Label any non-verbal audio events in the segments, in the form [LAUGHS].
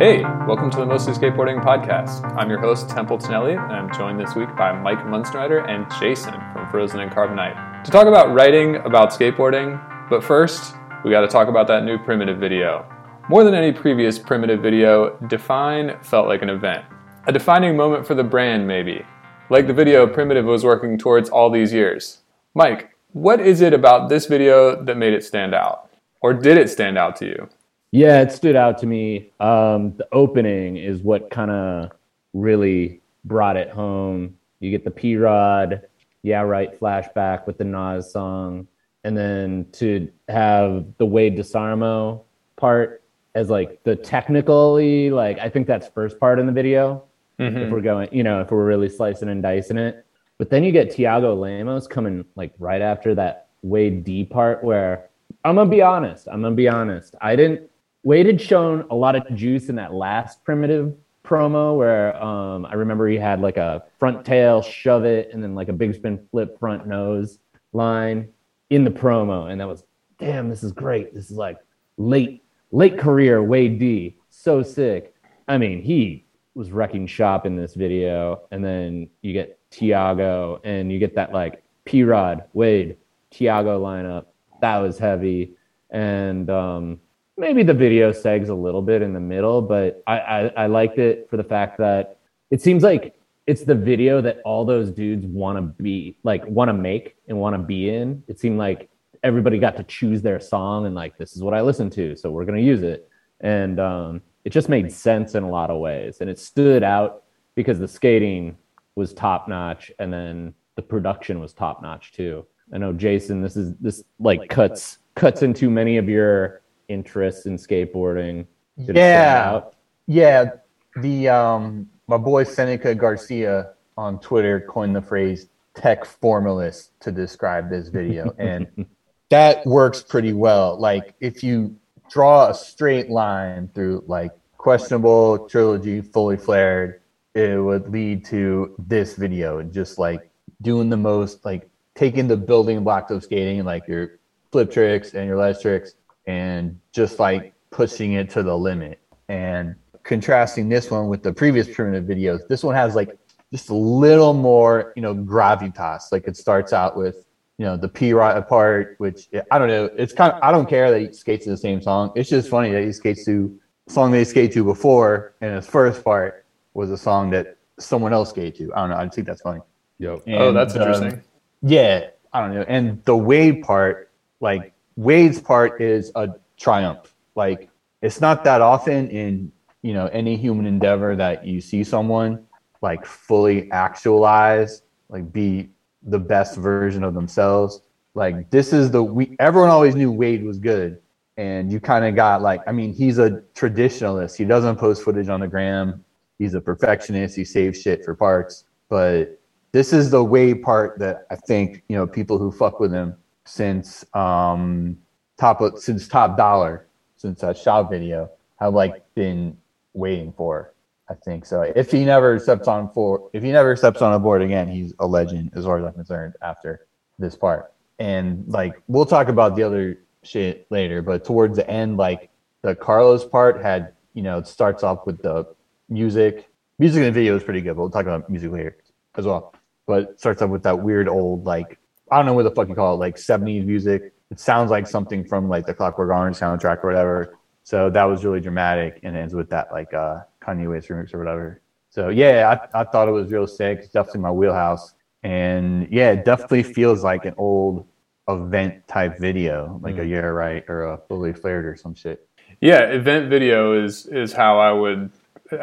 Hey, welcome to the Mostly Skateboarding Podcast. I'm your host, Templeton Elliott, and I'm joined this week by Mike Munzenrieder and Jason from Frozen in Carbonite to talk about writing about skateboarding. But first, we got to talk about that new Primitive video. More than any previous Primitive video, Define felt like an event. A defining moment for the brand, maybe. Like the video Primitive was working towards all these years. Mike, what is it about this video that made it stand out? Or did it stand out to you? Yeah, it stood out to me. Um, the opening is what kind of really brought it home. You get the P Rod, yeah, right, flashback with the Nas song, and then to have the Wade Desarmo part as like the technically, like I think that's first part in the video. Mm-hmm. If we're going, you know, if we're really slicing and dicing it, but then you get Tiago Lemos coming like right after that Wade D part where I'm gonna be honest. I'm gonna be honest. I didn't Wade had shown a lot of juice in that last primitive promo where um, I remember he had like a front tail shove it and then like a big spin flip front nose line in the promo. And that was, damn, this is great. This is like late, late career Wade D. So sick. I mean, he was wrecking shop in this video. And then you get Tiago and you get that like P Rod, Wade, Tiago lineup. That was heavy. And, um, maybe the video segs a little bit in the middle, but I, I, I liked it for the fact that it seems like it's the video that all those dudes want to be like want to make and want to be in. It seemed like everybody got to choose their song and like this is what I listen to, so we're gonna use it. And um, it just made sense in a lot of ways, and it stood out because the skating was top notch, and then the production was top notch too. I know Jason, this is this like cuts cuts into many of your interests in skateboarding? yeah, yeah. The um, my boy Seneca Garcia on Twitter coined the phrase "tech formalist" to describe this video, [LAUGHS] and that works pretty well. Like if you draw a straight line through like questionable trilogy, fully flared, it would lead to this video, and just like doing the most like taking the building blocks of skating, like your flip tricks and your ledge tricks, and just like pushing it to the limit. And contrasting this one with the previous primitive videos, this one has like just a little more, you know, gravitas. Like it starts out with, you know, the P Rod part, which I don't know. It's kind of, I don't care that he skates to the same song. It's just funny that he skates to song they skate to before, and his first part was a song that someone else skated to. I don't know. I think that's funny. Yo. oh, that's um, interesting. Yeah, I don't know. And the Wade part, like Wade's part is a triumph. Like it's not that often in you know any human endeavor that you see someone like fully actualize, like be the best version of themselves. Like this is the we everyone always knew Wade was good. And you kind of got like, I mean, he's a traditionalist. He doesn't post footage on the gram. He's a perfectionist. He saves shit for parts. But this is the Wade part that I think, you know, people who fuck with him since um, top since top dollar since that shop video have like been waiting for. I think so. If he never steps on for if he never steps on a board again, he's a legend as far as I'm concerned after this part. And like we'll talk about the other shit later, but towards the end, like the Carlos part had, you know, it starts off with the music. Music in the video is pretty good, but we'll talk about music later as well. But starts off with that weird old like I don't know what the fuck you call it, like 70s music. It sounds like something from like the Clockwork Orange soundtrack or whatever. So that was really dramatic and ends with that like uh, Kanye West remix or whatever. So yeah, I, I thought it was real sick. It's definitely my wheelhouse. And yeah, it definitely feels like an old event type video, like mm. a year right or a fully flared or some shit. Yeah, event video is is how I would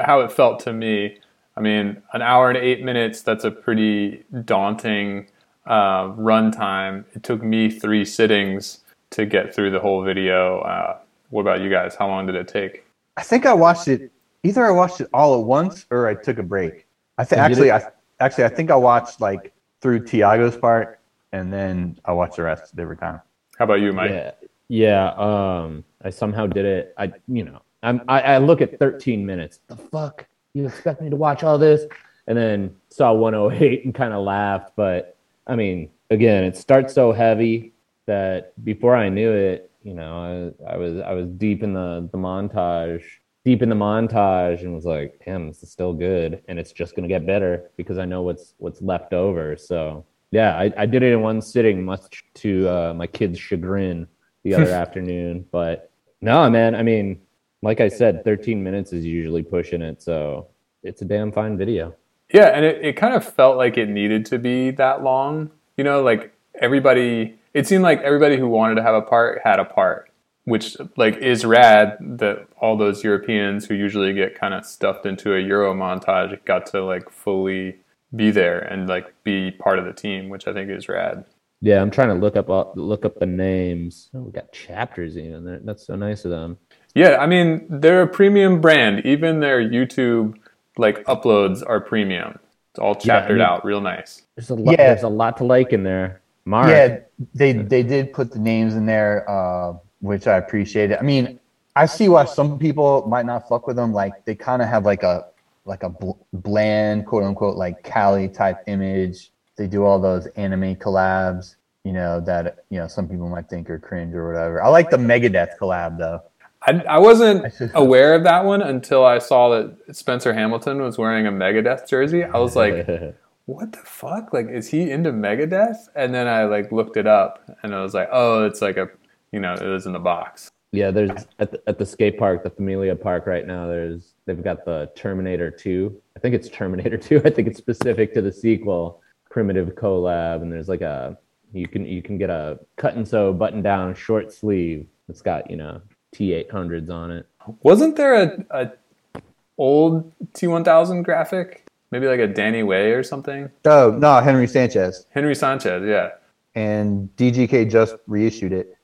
how it felt to me. I mean, an hour and eight minutes, that's a pretty daunting uh, runtime. It took me three sittings to get through the whole video. Uh, what about you guys? How long did it take? I think I watched it. Either I watched it all at once or I took a break. I think actually, I actually I think I watched like through Tiago's part, and then I watched the rest every time. How about you, Mike? Yeah, yeah. Um, I somehow did it. I, you know, I'm, I, I look at 13 minutes. The fuck you expect me to watch all this? And then saw 108 and kind of laughed, but I mean, again, it starts so heavy that before I knew it, you know, I, I was I was deep in the the montage. deep in the montage and was like, damn, this is still good. And it's just gonna get better because I know what's what's left over. So yeah, I, I did it in one sitting, much to uh, my kids' chagrin the other [LAUGHS] afternoon. But no, man, I mean, like I said, 13 minutes is usually pushing it. So it's a damn fine video. Yeah, and it, it kind of felt like it needed to be that long. You know, like everybody, it seemed like everybody who wanted to have a part had a part, which like is rad that all those Europeans who usually get kind of stuffed into a Euro montage got to like fully be there and like be part of the team, which I think is rad. Yeah, I'm trying to look up all, look up the names. Oh, we got chapters even. That's so nice of them. Yeah, I mean they're a premium brand. Even their YouTube like uploads are premium. It's all Yeah, I chaptered mean- out, real nice. There's a lot. Yeah. There's a lot to like in there. Mark. Yeah, they they did put the names in there, uh, which I appreciate it. I mean, I see why some people might not fuck with them. Like they kind of have like a like a bl- bland, quote unquote, like Cali type image. They do all those anime collabs, you know, that you know some people might think are cringe or whatever. I like the Megadeth collab though. I, I wasn't I aware of that one until I saw that Spencer Hamilton was wearing a Megadeth jersey. I was like, [LAUGHS] what the fuck? Like, is he into Megadeth? And then I like looked it up, and I was like, oh, it's like a, you know, it was in the box. Yeah, there's at the, at the skate park, the Familia Park right now. There's they've got the Terminator 2. I think it's Terminator [LAUGHS] 2. I think it's specific to the sequel, Primitive collab, and there's like a you can you can get a cut and sew button down short sleeve. It's got you know T800s on it. Wasn't there a, a old T1000 graphic? Maybe like a Danny Way or something. Oh no, Henry Sanchez Henry Sanchez, yeah. and DGK just reissued it.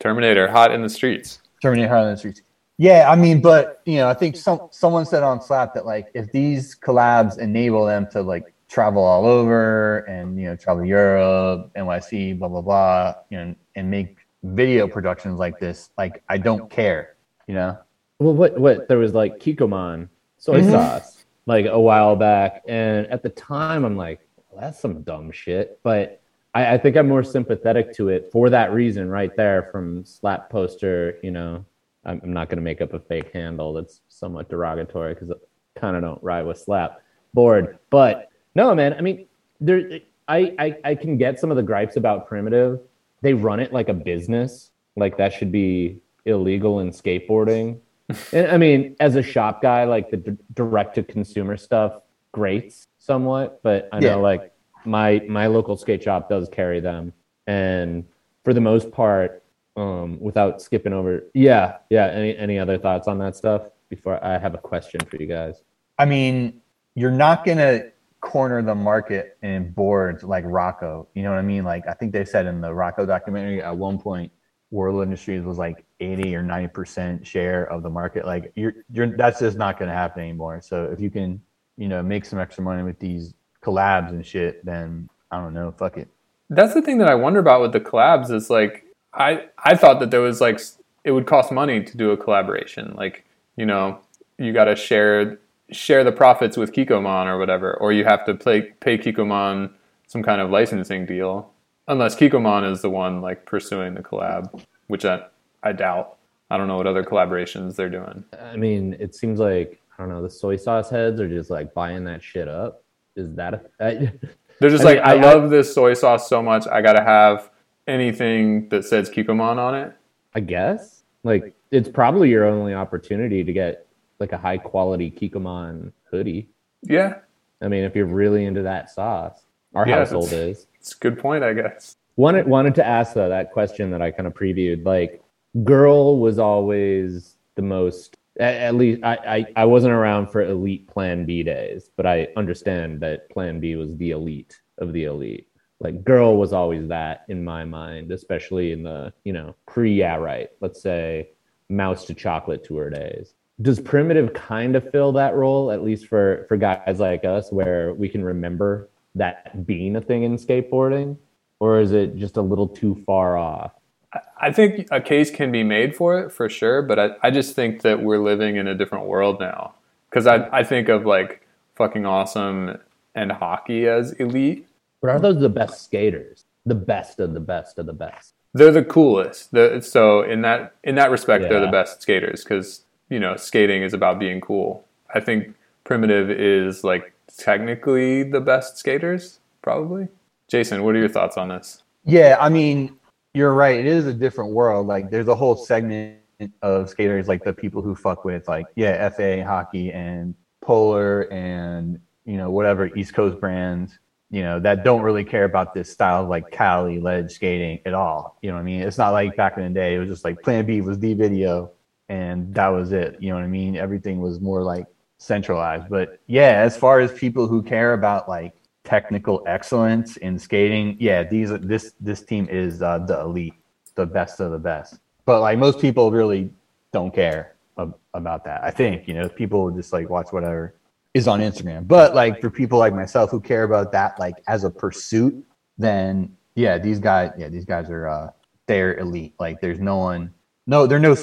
Terminator, hot in the streets. Terminator hot in the Streets. Yeah, I mean, but you know, I think some someone said on Slap that like if these collabs enable them to like travel all over and you know travel Europe, NYC, blah blah blah, you know, and make video productions like this, like I don't care, you know. Well, what what there was like Kikkoman soy Mhm. sauce like a while back, and at the time I'm like, well, that's some dumb shit. But I, I think I'm more sympathetic to it for that reason, right there from slap poster. You know, I'm, I'm not going to make up a fake handle that's somewhat derogatory because I kind of don't ride with slap board. But no, man, I mean, there, I, I I can get some of the gripes about primitive. They run it like a business, like that should be illegal in skateboarding. [LAUGHS] And I mean, as a shop guy, like the d- direct to consumer stuff grates somewhat, but I know Yeah. like my my local skate shop does carry them, and for the most part, um, without skipping over, yeah, yeah. Any any other thoughts on that stuff before I have a question for you guys? I mean, you're not gonna corner the market in boards like Rocco. You know what I mean? Like I think they said in the Rocco documentary at one point, World Industries was like 80 or 90 percent share of the market. Like you're, you're that's just not gonna happen anymore. So if you can, you know, make some extra money with these collabs and shit, then I don't know, fuck it. That's the thing that I wonder about with the collabs is like I I thought that there was like it would cost money to do a collaboration. Like, you know, you got to share share the profits with Kikkoman or whatever or you have to pay pay Kikkoman some kind of licensing deal. Unless Kikkoman is the one like pursuing the collab, which I I doubt. I don't know what other collaborations they're doing. I mean, it seems like I don't know. The soy sauce heads are just like buying that shit up. Is that a? I, [LAUGHS] They're just I like, mean, I, I- love this soy sauce so much. I got to have anything that says Kikkoman on it. I guess like it's probably your only opportunity to get like a high quality Kikkoman hoodie. Yeah, I mean, if you're really into that sauce, our Yeah, household is. it's a good point, I guess. Wanted wanted to ask though that question that I kind of previewed. Like, girl was always the most. At, at least I, I I wasn't around for elite Plan B days, but I understand that Plan B was the elite of the elite. Like, girl was always that in my mind, especially in the you know pre yeah right. Let's say mouse to chocolate tour days. Does primitive kind of fill that role, at least for for guys like us, where we can remember that being a thing in skateboarding? or is it just a little too far off? I think a case can be made for it for sure, but I, I just think that we're living in a different world now. Because I, I think of like fucking awesome and hockey as elite. But are those the best skaters? The best of the best of the best. They're the coolest. The, so in that in that respect, they're the best skaters because you know, skating is about being cool. I think Primitive is like technically the best skaters, probably. Jason, what are your thoughts on this? Yeah, I mean, you're right. It is a different world. Like, there's a whole segment of skaters, like the people who fuck with, like, yeah, FA hockey and Polar and you know whatever East Coast brands, you know, that don't really care about this style of like Cali ledge skating at all. You know what I mean? It's not like back in the day. It was just like Plan B was the video, and that was it. You know what I mean? Everything was more like centralized. But yeah, as far as people who care about like technical excellence in skating, yeah, these this this team is uh, the elite, the best of the best. But like most people really don't care ab- about that. I think you know people just like watch whatever is on Instagram. But like for people like myself who care about that like as a pursuit, then yeah, these guys, yeah, these guys are uh they're elite. Like there's no one, no, there's no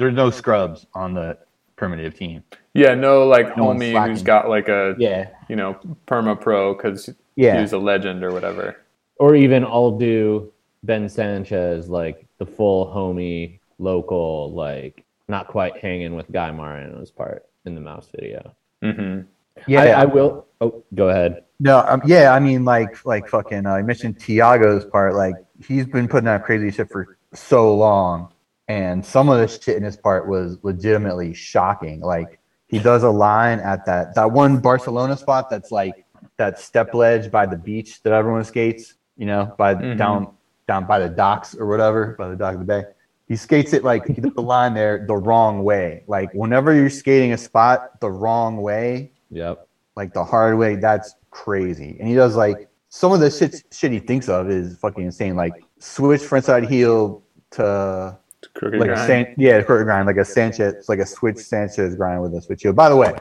there's no scrubs on the primitive team. Yeah, no like No homie who's got like a Yeah, you know perma pro because yeah, he's a legend or whatever. Or even I'll do Ben Sanchez, like the full homie, local, like not quite hanging with Guy Mariano's part in the mouse video. hmm yeah. I, I will. Oh, go ahead. No, um, yeah, I mean, like, like fucking. Uh, I mentioned Tiago's part. Like, he's been putting out crazy shit for so long, and some of the shit in his part was legitimately shocking. Like, he does a line at that that one Barcelona spot that's like that step ledge by the beach that everyone skates. You know, by Mhm. down down by the docks or whatever, by the dock of the bay. He skates it like he does the line there the wrong way. Like, whenever you're skating a spot the wrong way, Yep. like the hard way. That's crazy. And he does like some of the shit shit he thinks of is fucking insane. Like switch frontside heel to Crooked like a grind. San- yeah, crooked grind, like a Sanchez, like a switch Sanchez grind with a switch heel. By the way,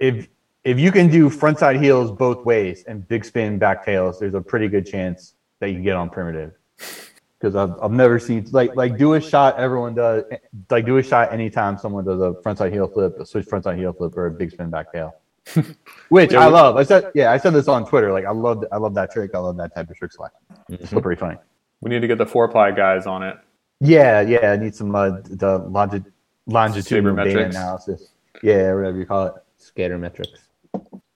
if if you can do frontside heels both ways and big spin back tails, there's a pretty good chance that you can get on primitive. Because I've, I've never seen like like do a shot everyone does like do a shot anytime someone does a frontside heel flip, a switch frontside heel flip, or a big spin back tail. [LAUGHS] Which I love. I said yeah, I said this on Twitter. Like I love I love that trick. I love that type of trick selection. It's still pretty funny. we need to get the four ply guys on it. Yeah, yeah. I need some uh, the longi- longitudinal data analysis. Yeah, whatever you call it. Skater metrics.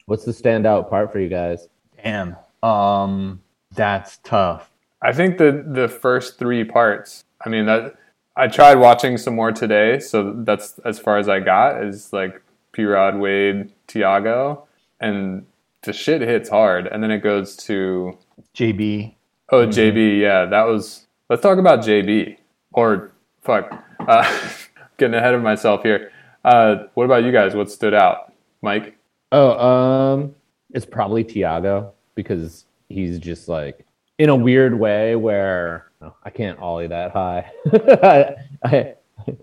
What's the standout part for you guys? Damn. Um, that's tough. I think the the first three parts. I mean that I tried watching some more today, so that's as far as I got. Is like P Rod, Wade, Tiago, and the shit hits hard, and then it goes to JB. oh JB. Yeah, that was. Let's talk about JB or fuck. Uh, [LAUGHS] getting ahead of myself here. Uh, what about you guys? What stood out, Mike? Oh, um, it's probably Tiago because he's just like in a weird way where oh, I can't ollie that high. [LAUGHS] I, I, [LAUGHS]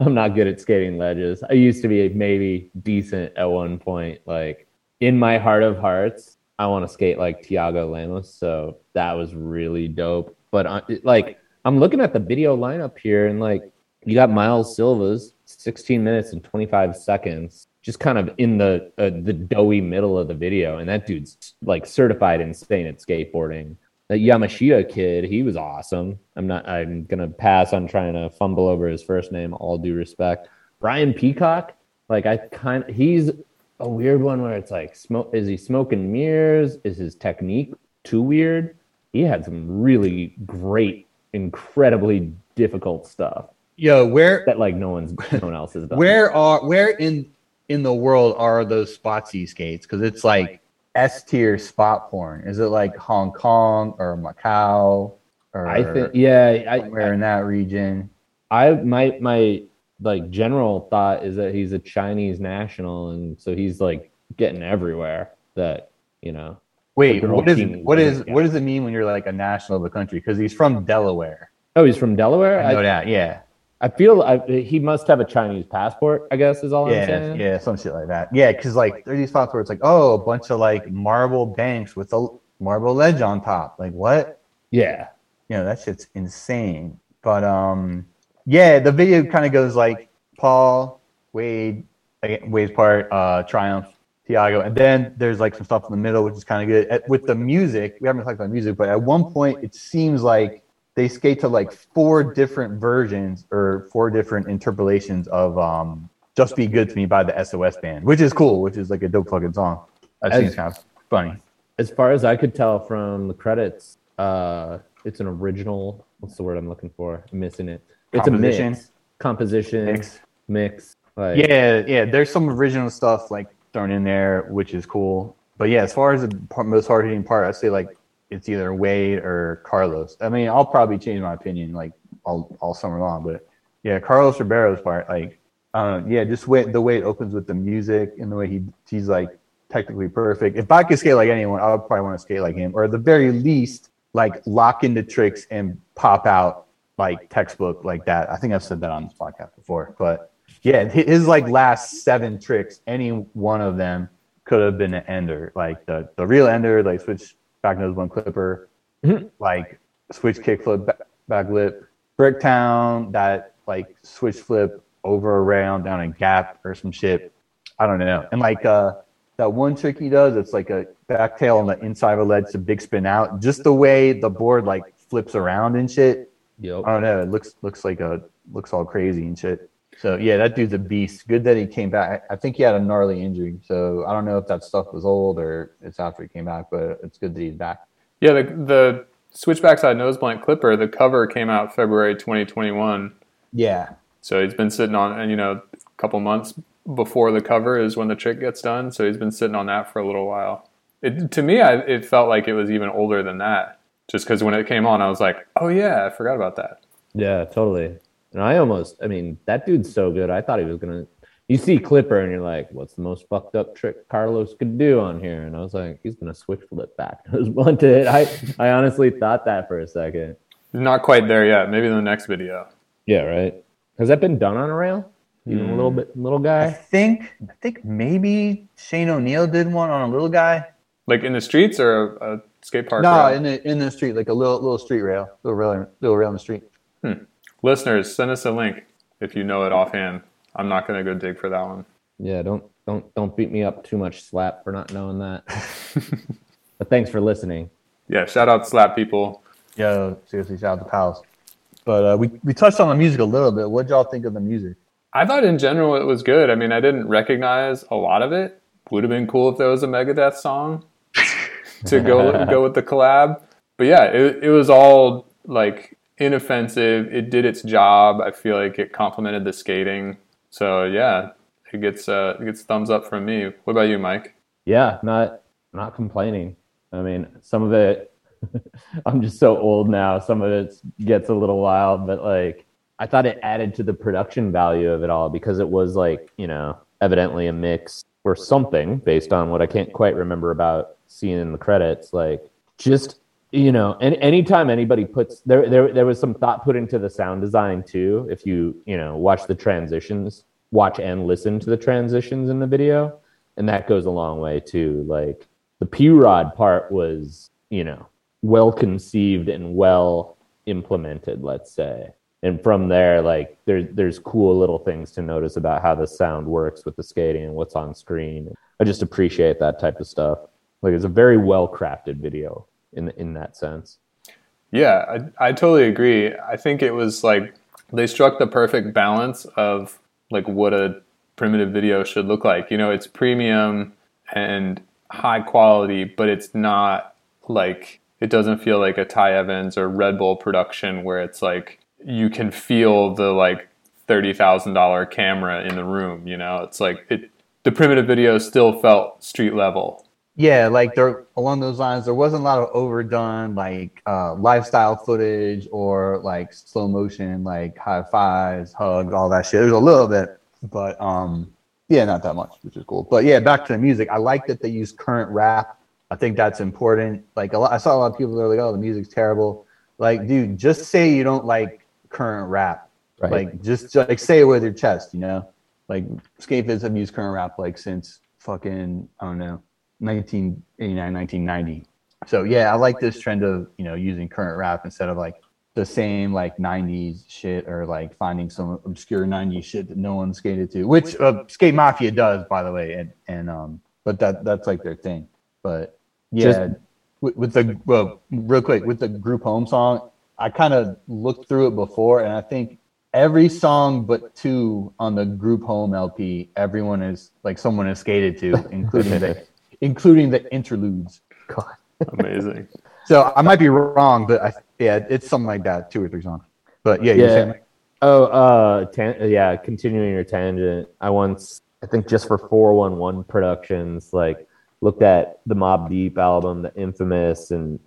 I'm not good at skating ledges. I used to be maybe decent at one point. Like in my heart of hearts, I want to skate like Tiago Lemos. So that was really dope. But uh, like I'm looking at the video lineup here, and like you got Miles Silva's 16 minutes and 25 seconds, just kind of in the uh, the doughy middle of the video, and that dude's like certified insane at skateboarding. That Yamashita kid, he was awesome. I'm not. I'm gonna pass on trying to fumble over his first name. All due respect, Brian Peacock. Like I kind, of, he's a weird one where it's like, smoke. Is he smoking mirrors? Is his technique too weird? He had some really great, incredibly difficult stuff Yo, where that like no one's [LAUGHS] no one else has done. where are where in in the world are those spotsy skates? Because it's like S tier spot porn. Is it like Hong Kong or Macau or I think yeah, I, somewhere in that region? I my my like general thought is that he's a Chinese national and so he's like getting everywhere that you know. Wait, what is team what is doesn't what does it mean when you're like a national of a country? Because he's from Delaware. Oh, he's from Delaware. I know I, that. Yeah, I feel I, he must have a Chinese passport. I guess is all I'm yeah, saying. yeah, some shit like that. Yeah, because like there's these spots where it's like, oh, a bunch of like marble banks with a marble ledge on top. Like what? Yeah. you know that shit's insane but um yeah the video kind of goes like paul wade wade's part uh triumph tiago and then there's like some stuff in the middle which is kind of good At- with the music we haven't talked about music but at one point it seems like they skate to like four different versions or four different interpolations of um "Just Be Good to Me" by the SOS band, which is cool, which is like a dope fucking song. I think it's kind of funny. As far as I could tell from the credits, uh, it's an original. What's the word I'm looking for? I'm missing it. It's a mix. Composition Mix. mix. Like, Yeah, yeah. There's some original stuff like thrown in there, which is cool. But yeah, as far as the part, most hard hitting part, I say like it's either Wade or Carlos. I mean, I'll probably change my opinion like all all summer long, but yeah, Carlos Ribeiro's part, like, I yeah, just way, the way it opens with the music and the way he he's like technically perfect. If I could skate like anyone, I would probably want to skate like him, or at the very least, like lock into tricks and pop out like textbook like that. I think I've said that on this podcast before, but yeah, hi- his like last seven tricks, any one of them could have been an ender. Like the the real ender, like switch back nose one clipper, Mhm. like switch kickflip back, back lip, Bricktown, that like switch flip over a round down a gap or some shit. I don't know. And like uh that one trick he does, it's like a back tail on the inside of a ledge to big spin out. Just the way the board like flips around and shit. Yep. I don't know. It looks looks like a looks all crazy and shit. So yeah, that dude's a beast. Good that he came back. I I think he had a gnarly injury, so I don't know if that stuff was old or it's after he came back, but it's good that he's back. Yeah, the, the switch backside nose blunt clipper, the cover came out February 2021. Yeah, So he's been sitting on, and you know, a couple months before the cover is when the trick gets done. So he's been sitting on that for a little while. It, to me, I, it felt like it was even older than that. Just because when it came on, I was like, oh yeah, I forgot about that. Yeah, totally. And I almost, I mean, that dude's so good. I thought he was gonna. You see Clipper, and you're like, "What's the most fucked up trick Carlos could do on here?" And I was like, "He's gonna switch flip back nose blunt it." I, I honestly thought that for a second. Not quite there yet. Maybe in the next video. Yeah, right. Has that been done on a rail? Even a hmm. little bit, little guy. I think I think maybe Shane O'Neill did one on a little guy. Like in the streets or a, a skate park? no, rail? in the in the street, like a little little street rail, little rail, little rail in the street. Hmm. Listeners, send us a link if you know it offhand. I'm not going to go dig for that one. Yeah, don't don't don't beat me up too much, slap, for not knowing that. [LAUGHS] but thanks for listening. Yeah, shout out Slap People. Yeah, seriously, shout out to Pals. But uh, we we touched on the music a little bit. What y'all think of the music? I thought in general it was good. I mean, I didn't recognize a lot of it. Would have been cool if there was a Megadeth song to go go with the collab. But yeah, it, it was all like inoffensive. It did its job. I feel like it complemented the skating. So yeah, it gets uh, it gets thumbs up from me. What about you, Mike? Yeah, not not complaining. I mean, some of it [LAUGHS] I'm just so old now. Some of it gets a little wild, but like I thought it added to the production value of it all because it was like, you know, evidently a mix or something based on what I can't quite remember about seeing in the credits. Like just you know, and anytime anybody puts there, there, there was some thought put into the sound design too. If you, you know, watch the transitions, watch and listen to the transitions in the video, and that goes a long way too. Like the P Rod part was, you know, well conceived and well implemented, let's say. And from there, like there's there's cool little things to notice about how the sound works with the skating and what's on screen. I just appreciate that type of stuff. Like it's a very well crafted video in in that sense. Yeah, I, I totally agree. I think it was like they struck the perfect balance of like what a primitive video should look like. You know, it's premium and high quality, but it's not like it doesn't feel like a Ty Evans or Red Bull production where it's like you can feel the like thirty thousand dollar camera in the room. You know, it's like it. The primitive video still felt street level. Yeah, like there along those lines, there wasn't a lot of overdone like uh, lifestyle footage or like slow motion, like high fives, hugs, all that shit. There's a little bit, but um, yeah, not that much, which is cool. But yeah, back to the music. I like that they use current rap. I think that's important. Like a lot, I saw a lot of people that are like, "Oh, the music's terrible." Like, dude, just say you don't like current rap. Right. Like, just like say it with your chest, you know. Like, skatevids have used current rap like since fucking I don't know 1989, 1990. So yeah, I like this trend of you know using current rap instead of like the same like 90s shit or like finding some obscure 90s shit that no one skated to, which uh, Skate Mafia does, by the way, and and um, but that that's like their thing. But yeah, Just- with, with the well, real quick with the group home song, I kind of looked through it before, and I think every song but two on the group home LP, everyone is like someone has skated to, including [LAUGHS] the including the interludes. God. [LAUGHS] Amazing. So I might be wrong, but I, yeah, it's something like that, two or three songs. But yeah, you're Yeah. saying like, Oh, uh, tan- yeah. Continuing your tangent, I once, I think, just for four one one productions, like looked at the Mobb Deep album, the Infamous, and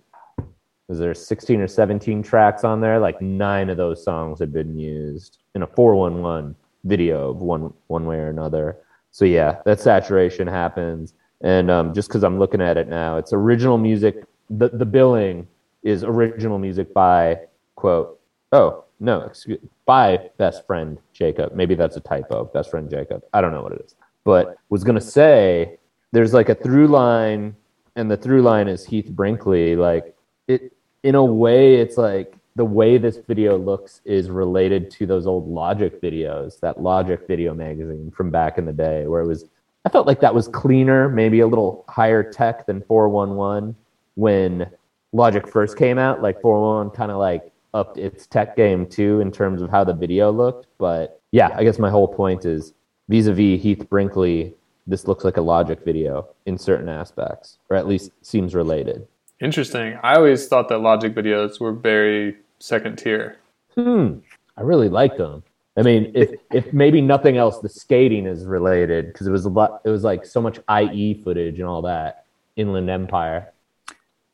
was there sixteen or seventeen tracks on there? Like nine of those songs had been used in a four one one video of one one way or another. So yeah, that saturation happens, and um, just because I'm looking at it now, it's original music. The the billing is original music by quote. Oh no, excuse by best friend Jacob. Maybe that's a typo. Best friend Jacob. I don't know what it is, but was gonna say there's like a through line, and the through line is Heath Brinkley. Like it in a way, it's like the way this video looks is related to those old Logic videos, that Logic video magazine from back in the day, where it was. I felt like that was cleaner, maybe a little higher tech than 411 when Logic first came out. Like 411 kind of like upped its tech game too in terms of how the video looked. But yeah, I guess my whole point is vis-a-vis Heath Brinkley, this looks like a Logic video in certain aspects, or at least seems related. Interesting. I always thought that Logic videos were very second tier. Hmm. I really liked them. I mean, if if maybe nothing else, the skating is related because it was a lot. It was like so much IE footage and all that. Inland Empire.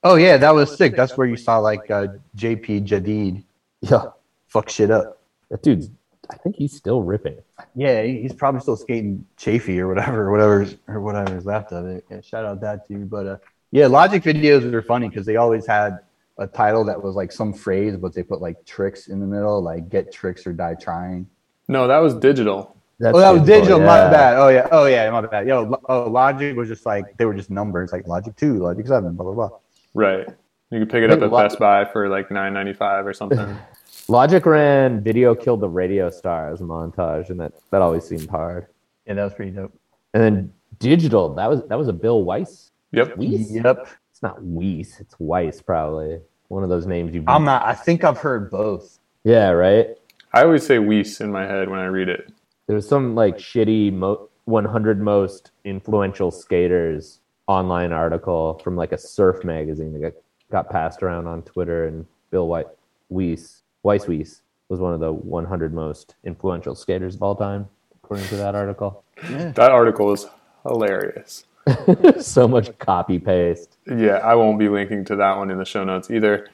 oh yeah, that was sick. That's where you saw like uh, JP Jadid Yeah, fuck shit up. that dude's. I think he's still ripping. Yeah, he's probably still skating Chafee or whatever, or whatever's or whatever's left of it. Yeah, shout out that dude. But uh, yeah, Logic videos were funny because they always had a title that was like some phrase, but they put like tricks in the middle, like "get tricks or die trying." No, that was digital. That's oh, that was digital. My yeah. bad. Oh yeah. Oh yeah. My bad. Yo, oh, Logic was just like they were just numbers, like Logic two, Logic seven, blah blah blah. Right. You could pick it up at Best Buy for like nine ninety five or something. [LAUGHS] Logic ran "Video Killed the Radio Star" as a montage, and that that always seemed hard. Yeah, that was pretty dope. And then digital, that was that was a Bill Weiss. yep. Weiss? Yep. It's not Weiss, it's Weiss probably. One of those names you. I'm not. I think I've heard both. Yeah, right. I always say Weiss in my head when I read it. There was some like shitty mo- 100 most influential skaters online article from like a surf magazine that got, got passed around on Twitter, and Bill White Weiss Weiss Weiss was one of the 100 most influential skaters of all time, according to that article. That article is hilarious. [LAUGHS] so much copy paste. Yeah, I won't be linking to that one in the show notes either.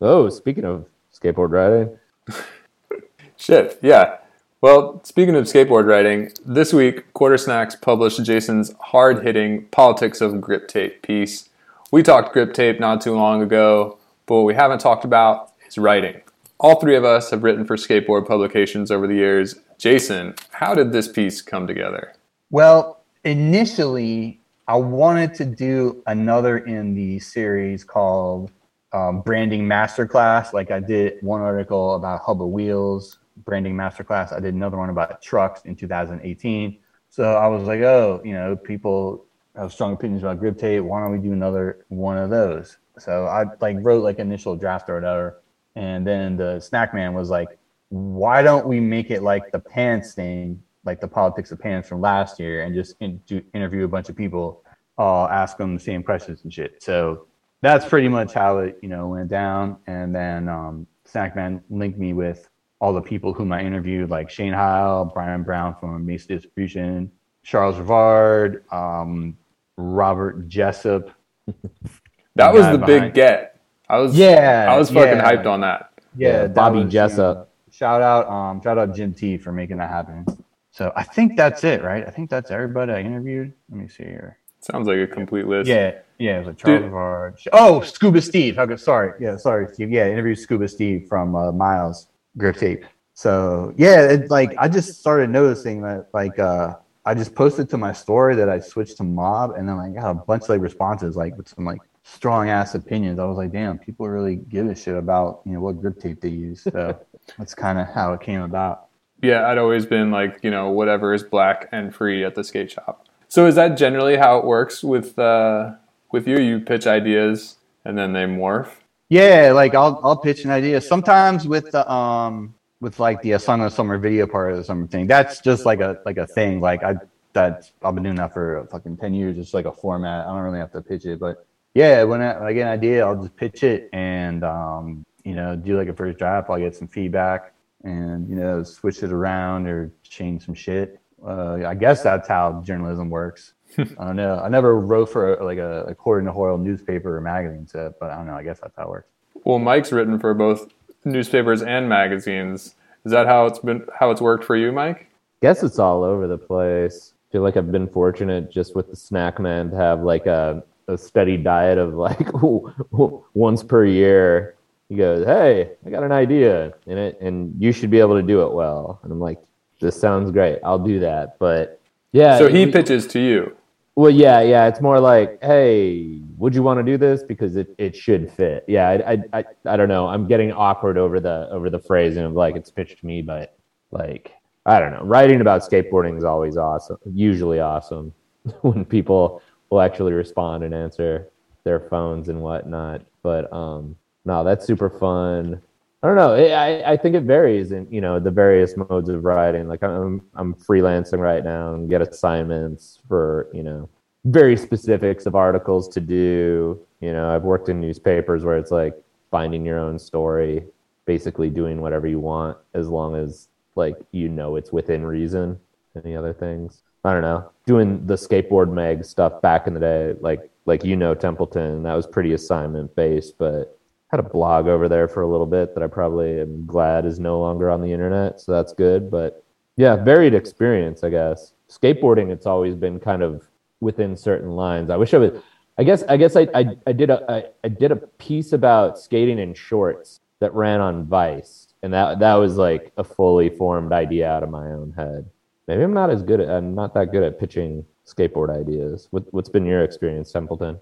Oh, speaking of skateboard riding, [LAUGHS] Shit, yeah. Well, speaking of skateboard riding, this week Quartersnacks published Jason's hard hitting Politics of Grip Tape piece. We talked grip tape not too long ago, but what we haven't talked about is writing. All three of us have written for skateboard publications over the years. Jason, how did this piece come together? Well, initially, I wanted to do another in the series called um, Branding Masterclass. Like I did one article about Hubba Wheels, Branding Masterclass. I did another one about trucks in 2018. So I was like, oh, you know, people have strong opinions about grip tape. Why don't we do another one of those? So I like wrote like initial draft or whatever. And then the snack man was like, why don't we make it like the pants thing, like the politics of pants from last year, and just in, do, interview a bunch of people, uh, ask them the same questions and shit. So that's pretty much how it, you know, went down. And then um, Snackman linked me with all the people whom I interviewed, like Shane Heil, Brian Brown from Mace Distribution, Charles Rivard, um, Robert Jessup. [LAUGHS] That was the behind- big get. I was Yeah, I was fucking yeah. hyped on that. Yeah, that Bobby was, Jessup. Shout out, um, shout out Jim T for making that happen. So I think that's it, right? I think that's everybody I interviewed. Let me see here. Sounds like a complete list. Yeah, yeah, it was like Charles. Oh, Scuba Steve. Okay, sorry. Yeah, sorry, Steve. Yeah, interviewed Scuba Steve from uh, Miles Grip Tape. So yeah, it, like I just started noticing that like uh, I just posted to my story that I switched to Mob, and then I got a bunch of like responses like with some like strong ass opinions. I was like, damn, people really give a shit about you know what grip tape they use. So [LAUGHS] that's kind of how it came about. Yeah, I'd always been like, you know, whatever is black and free at the skate shop. So is that generally how it works with uh, with you? You pitch ideas and then they morph. Yeah, like I'll I'll pitch an idea. Sometimes with the um with like the of summer video part of the summer thing. That's just like a like a thing. Like I that I've been doing that for fucking ten years. It's like a format. I don't really have to pitch it, but yeah, when I, I get an idea, I'll just pitch it and um, you know do like a first draft. I'll get some feedback and you know switch it around or change some shit. Uh, I guess that's how journalism works. [LAUGHS] I don't know. I never wrote for like a according to Hoyle newspaper or magazine set, but I don't know. I guess that's how it works. Well, Mike's written for both newspapers and magazines. Is that how it's been how it's worked for you, Mike? Guess it's all over the place. I feel like I've been fortunate just with the snack man to have like a, a steady diet of like [LAUGHS] once per year. He goes, Hey, I got an idea in it and you should be able to do it well. And I'm like, This sounds great. I'll do that. But yeah. So he we, pitches to you. Well, yeah, yeah. It's more like, hey, would you want to do this because it, it should fit? Yeah, I, I, I, I don't know. I'm getting awkward over the over the phrasing of like it's pitched to me, but like I don't know. Writing about skateboarding is always awesome. Usually awesome [LAUGHS] when people will actually respond and answer their phones and whatnot. But um, no, that's super fun. I don't know. I, I think it varies in you know the various modes of writing. Like I'm I'm freelancing right now and get assignments for you know very specifics of articles to do. You know, I've worked in newspapers where it's like finding your own story, basically doing whatever you want as long as like you know it's within reason. Any other things? I don't know. Doing the skateboard mag stuff back in the day, like like you know Templeton, that was pretty assignment based, but had a blog over there for a little bit that I probably am glad is no longer on the internet. So that's good. But yeah, varied experience, I guess. Skateboarding, it's always been kind of within certain lines. I wish I was. I guess I guess I I, I did a I, I did a piece about skating in shorts that ran on Vice, and that that was like a fully formed idea out of my own head. Maybe I'm not as good at I'm not that good at pitching skateboard ideas. What, what's been your experience, Templeton?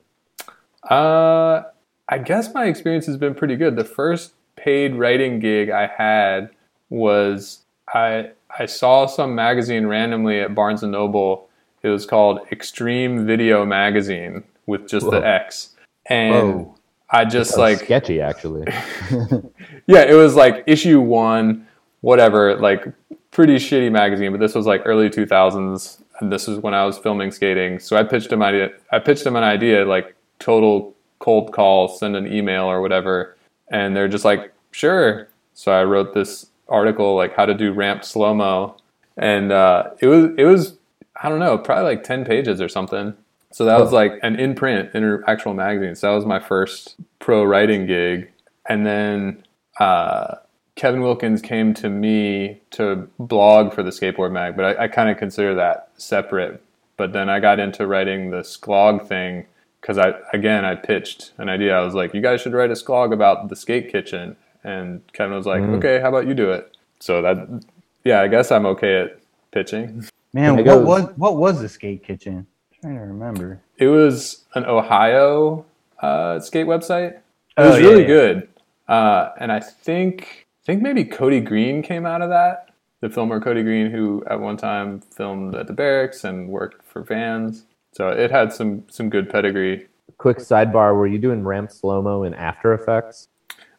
Uh, I guess my experience has been pretty good. The first paid writing gig I had was I I saw some magazine randomly at Barnes and Noble. It was called Extreme Video Magazine with just Whoa. the X, and Whoa. I just like sketchy actually. [LAUGHS] [LAUGHS] yeah, it was like issue one, whatever, like pretty shitty magazine. But this was like early two thousands, and this was when I was filming skating. So I pitched him idea. I pitched him an idea like total cold call, send an email or whatever. And they're just like, sure. So I wrote this article like how to do ramped slow mo, and uh, it was it was I don't know probably like ten pages or something. So that was like an in print in an actual magazine. So that was my first pro writing gig, and then uh, Kevin Wilkins came to me to blog for the skateboard mag, but I, I kind of consider that separate. But then I got into writing the Sklog thing because I again I pitched an idea. I was like, you guys should write a sklog about the skate kitchen, and Kevin was like, mm. okay, how about you do it? So that yeah, I guess I'm okay at pitching. Man, what was what was the skate kitchen? I'm trying to remember. It was an Ohio uh, skate website. It oh, was yeah, really yeah. good, uh, and I think I think maybe Cody Green came out of that. The filmer Cody Green, who at one time filmed at the barracks and worked for Vans. So it had some some good pedigree. Quick sidebar: Were you doing ramp slow mo in After Effects?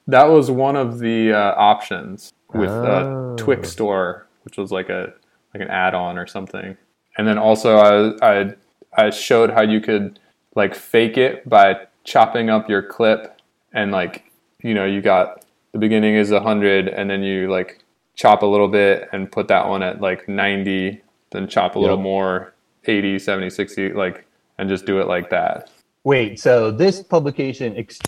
That was one of the uh, options with oh. Store, which was like a like an add-on or something. And then also I I I showed how you could like fake it by chopping up your clip and like you know you got the beginning is 100 and then you like chop a little bit and put that one at like 90 then chop a yep. little more 80, 70, 60, like, and just do it like that. Wait, so this publication, Ex-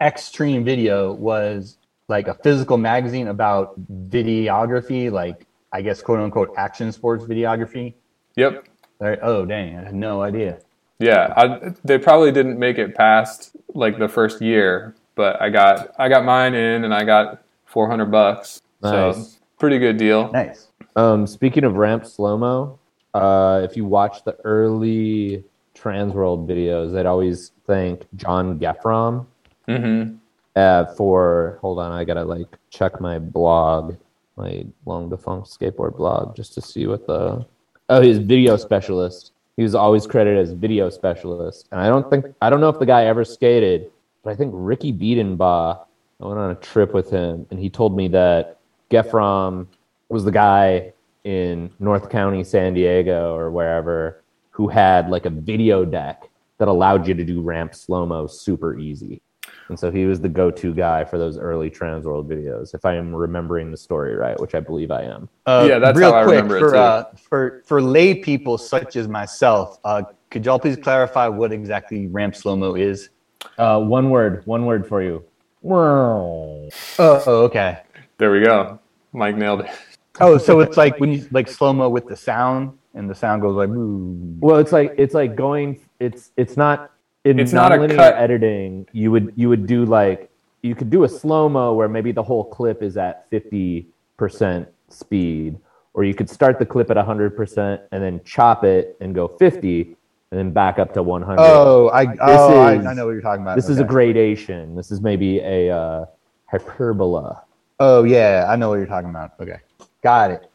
Extreme Video, was like a physical magazine about videography, like I guess quote unquote action sports videography. Yep. Right. Oh, dang! I had no idea. Yeah, I, they probably didn't make it past like the first year, but I got I got mine in, and I got four hundred bucks. Nice. So pretty good deal. Nice. Um, speaking of ramp slow mo, uh, if you watch the early Transworld videos, they'd always thank John Geffrom mm-hmm. uh, for. Hold on, I gotta like check my blog, my long defunct skateboard blog, just to see what the. Oh, he's video specialist. He was always credited as video specialist, and I don't think I don't know if the guy ever skated, but I think Ricky Bedenbaugh. I went on a trip with him, and he told me that Gefrom was the guy in North County, San Diego, or wherever, who had like a video deck that allowed you to do ramp slow mo super easy. And so he was the go to guy for those early Transworld videos, if I am remembering the story right, which I believe I am. Uh, Yeah, that's real how I quick remember it for too. uh, for for lay people such as myself. Uh, could y'all please clarify what exactly ramp slow mo is? Uh, one word, one word for you. Wow. Oh, okay. There we go. Mike nailed it. [LAUGHS] Oh, so [LAUGHS] it's like when you like slow mo with the sound, and the sound goes like. "Ooh." Well, it's like it's like going. It's it's not in It's not a nonlinear cut. editing. You would you would do like you could do a slow mo where maybe the whole clip is at fifty percent speed, or you could start the clip at hundred percent and then chop it and go fifty, and then back up to one hundred. Oh, I oh I, is- I know what you're talking about. this is a gradation. This is maybe a uh, hyperbola. Oh yeah, I know what you're talking about. Okay, got it,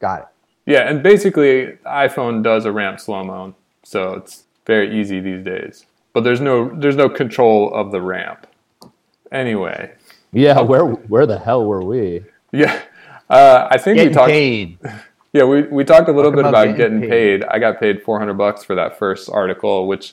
got it. Yeah, and basically iPhone does a ramp slow mo, so it's very easy these days. But there's no there's no control of the ramp. Anyway, Yeah, where where the hell were we? yeah, uh, I think we Getting talked. paid. [LAUGHS] Yeah, we, we talked a little Talk bit about about getting getting paid. I got paid 400 bucks for that first article, which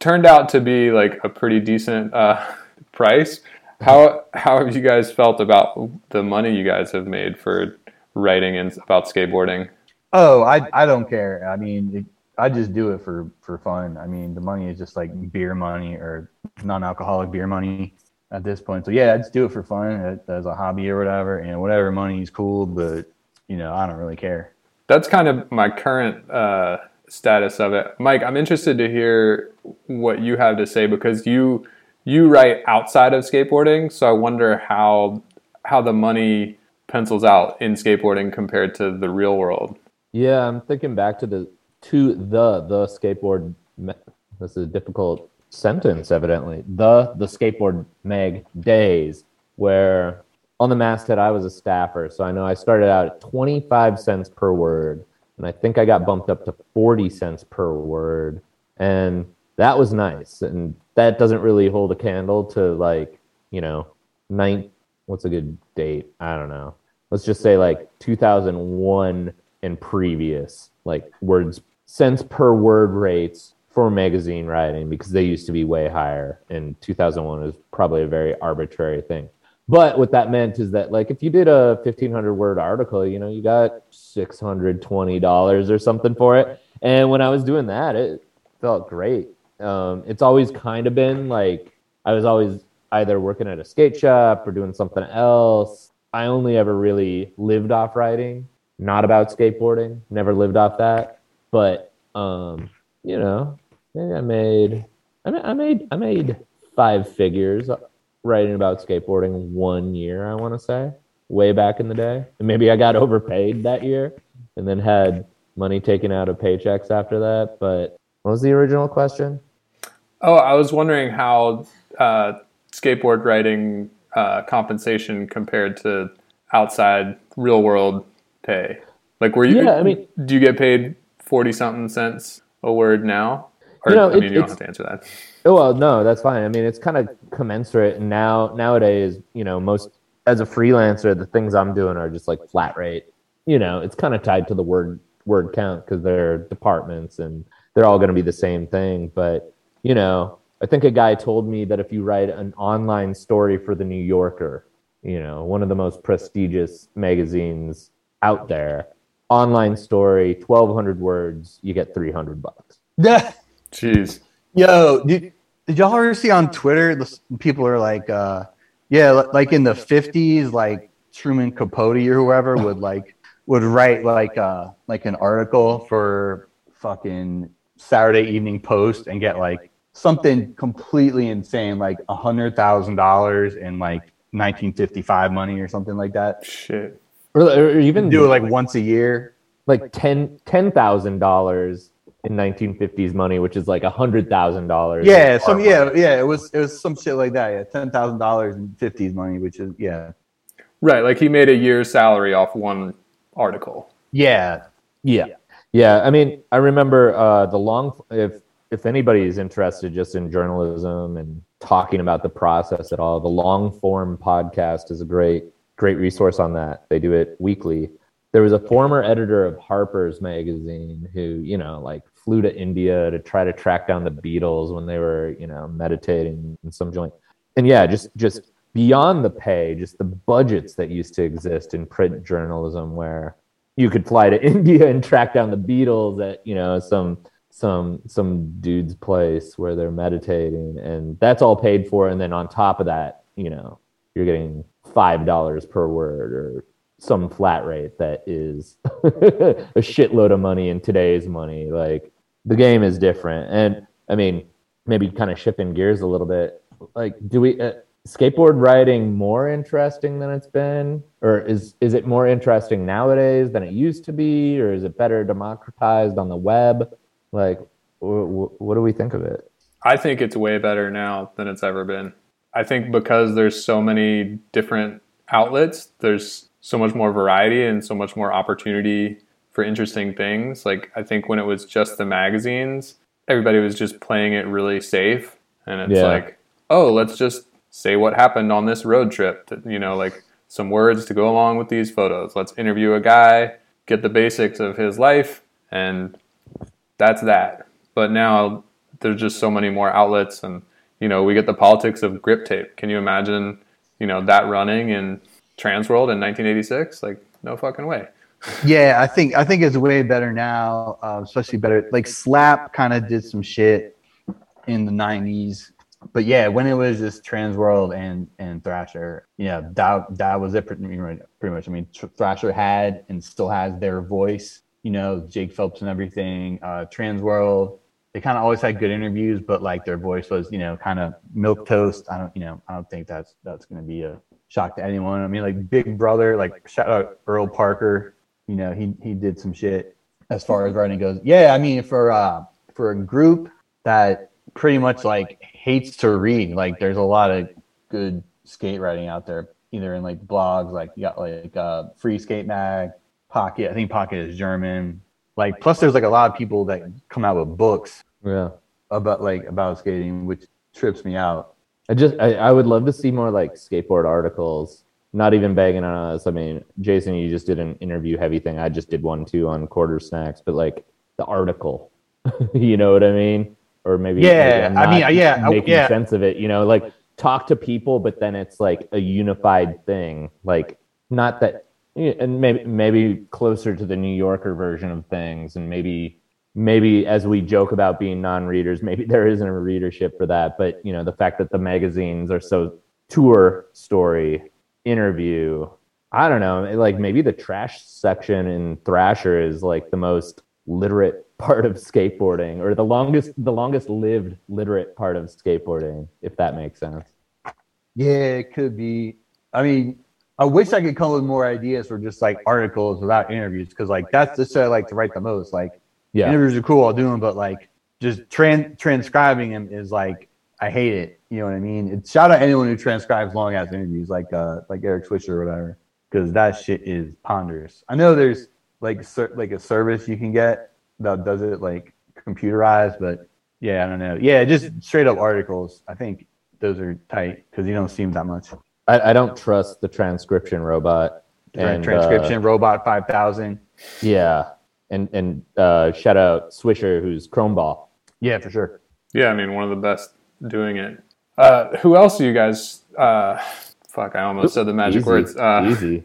turned out to be like a pretty decent uh, [LAUGHS] price. How how have you guys felt about the money you guys have made for writing and about skateboarding? Oh, I I don't care. I mean, it, I just do it for for fun. I mean, the money is just like beer money or non-alcoholic beer money at this point. So yeah, I just do it for fun as- as a hobby or whatever, and whatever money is cool. But you know, I don't really care. That's kind of my current uh, status of it. Mike, I'm interested to hear what you have to say because you you write outside of skateboarding, so I wonder how how the money pencils out in skateboarding compared to the real world. Yeah, I'm thinking back to the to the the skateboard. This is a difficult sentence, evidently. The the skateboard mag days where on the masthead I was a staffer, so I know I started out at 25 cents per word, and I think I got bumped up to 40 cents per word, and that was nice. And that doesn't really hold a candle to like you know nine. What's a good date? I don't know. Let's just say like 2001 and previous, like words cents per word rates for magazine writing because they used to be way higher. And 2001 was probably a very arbitrary thing. But what that meant is that, like, if you did a 1500 word article, you know, you got $620 or something for it. And when I was doing that, it felt great. Um, it's always kind of been like I was always either working at a skate shop or doing something else. I only ever really lived off writing, not about skateboarding. Never lived off that. But um, you know, maybe I made, I made, I made, I made five figures writing about skateboarding one year. I want to say way back in the day, and maybe I got [LAUGHS] overpaid that year, and then had money taken out of paychecks after that. But what was the original question? Oh, I was wondering how uh, skateboard writing uh, compensation compared to outside real world pay. Like, were you? Yeah, I mean- do you get paid forty something cents a word now? Or You know, I mean, it- you don't it's- have to answer that. Oh well, no, that's fine. I mean, it's kind of commensurate. And now nowadays, you know, most as a freelancer, the things I'm doing are just like flat rate. You know, it's kind of tied to the word word count because they're departments and they're all going to be the same thing. But you know, I think a guy told me that if you write an online story for the New Yorker, you know, one of the most prestigious magazines out there, online story, twelve hundred words, you get three hundred bucks. [LAUGHS] Jeez. Yo, did, did y'all ever see on Twitter? The people are like, uh, yeah, like in the fifties, like Truman Capote or whoever would [LAUGHS] like would write like uh like an article for fucking Saturday Evening Post and get like something completely insane, like a hundred thousand dollars in like 1955 money or something like that. Shit. Or, or even Do it like once a year. like ten ten thousand dollars in nineteen fifties money, which is like a hundred thousand dollars. Yeah, some yeah, yeah. It was it was some shit like that. Yeah, ten thousand dollars in fifties money, which is yeah, Right. Like he made a year's salary off one article. yeah. yeah, yeah. I mean, I remember uh, the long. If if anybody is interested just in journalism and talking about the process at all, the long form podcast is a great great resource on that. They do it weekly. There was a former editor of Harper's magazine who, you know, like flew to India to try to track down the Beatles when they were, you know, meditating in some joint. And yeah, just just beyond the pay, just the budgets that used to exist in print journalism where you could fly to [LAUGHS] India and track down the Beatles at, you know, some some some dude's place where they're meditating and that's all paid for and then on top of that, you know, you're getting five dollars per word or some flat rate that is [LAUGHS] a shitload of money in today's money. Like the game is different, and I mean, maybe kind of shifting gears a little bit. Like, do we uh, skateboard riding more interesting than it's been, or is is it more interesting nowadays than it used to be, or is it better democratized on the web? Like, w- w- what do we think of it? I think it's way better now than it's ever been. I think because there's so many different outlets, there's so much more variety and so much more opportunity for interesting things. Like I think when it was just the magazines, everybody was just playing it really safe and it's Yeah. like, "Oh, let's just say what happened on this road trip." To, you know, like some words to go along with these photos. Let's interview a guy, get the basics of his life and that's that. But now there's just so many more outlets and you know, we get the politics of grip tape. Can you imagine, you know, that running in Transworld in 1986? Like, no fucking way. [LAUGHS] Yeah, I think I think it's way better now, uh, especially better. Like Slap kind of did some shit in the '90s, but yeah, when it was just Transworld and and Thrasher, yeah, that that was it pretty. Pretty much. I mean, Thrasher had and still has their voice. You know, Jake Phelps and everything. Uh, Transworld, they kind of always had good interviews, but like their voice was, you know, kind of milk toast. I don't, you know, I don't think that's that's going to be a shock to anyone. I mean, like Big Brother, like shout out Earl Parker. You know, he he did some shit as far as writing goes. Yeah, I mean, for uh for a group that pretty much like hates to read, like there's a lot of good skate writing out there, either in like blogs, like you got like uh Free Skate Mag, Pocket. I think Pocket is German. Like plus, there's like a lot of people that come out with books Yeah. about like about skating, which trips me out. I just I, I would love to see more like skateboard articles. Not even bagging on us. I mean, Jason, you just did an interview heavy thing. I just did one too on Quartersnacks, but like the article, [LAUGHS] you know what I mean? Or maybe Yeah, maybe I'm I mean, yeah, making yeah. sense of it. You know, like talk to people, but then it's like a unified thing. Like not that, and maybe maybe closer to the New Yorker version of things, and maybe maybe as we joke about being non-readers maybe [LAUGHS] there isn't a readership for that but you know the fact that the magazines are so tour story interview i don't know like maybe the trash section in thrasher is like the most literate [LAUGHS] part of skateboarding or the longest the longest lived literate part of skateboarding if that makes sense Yeah, it could be. I mean, I wish I could come up with more ideas for just like articles without interviews because like that's the shit I like to write the most. Like yeah interviews are cool, I'll do them, but like just tran- transcribing them is like I hate it. You know what I mean? It's shout out anyone who transcribes long ass interviews like uh like Eric Swisher or whatever because that shit is ponderous. I know there's like cer- like a service you can get that does it like computerized, but yeah, I don't know. Yeah, just straight up articles. I think those are tight because you don't see them that much. I, I don't trust the transcription robot and, uh, transcription robot 5000 yeah and and uh shout out swisher who's chromeball yeah for sure Yeah, I mean, one of the best doing it. Uh, who else do you guys? Uh, fuck, I almost said the magic Easy, words. Uh, easy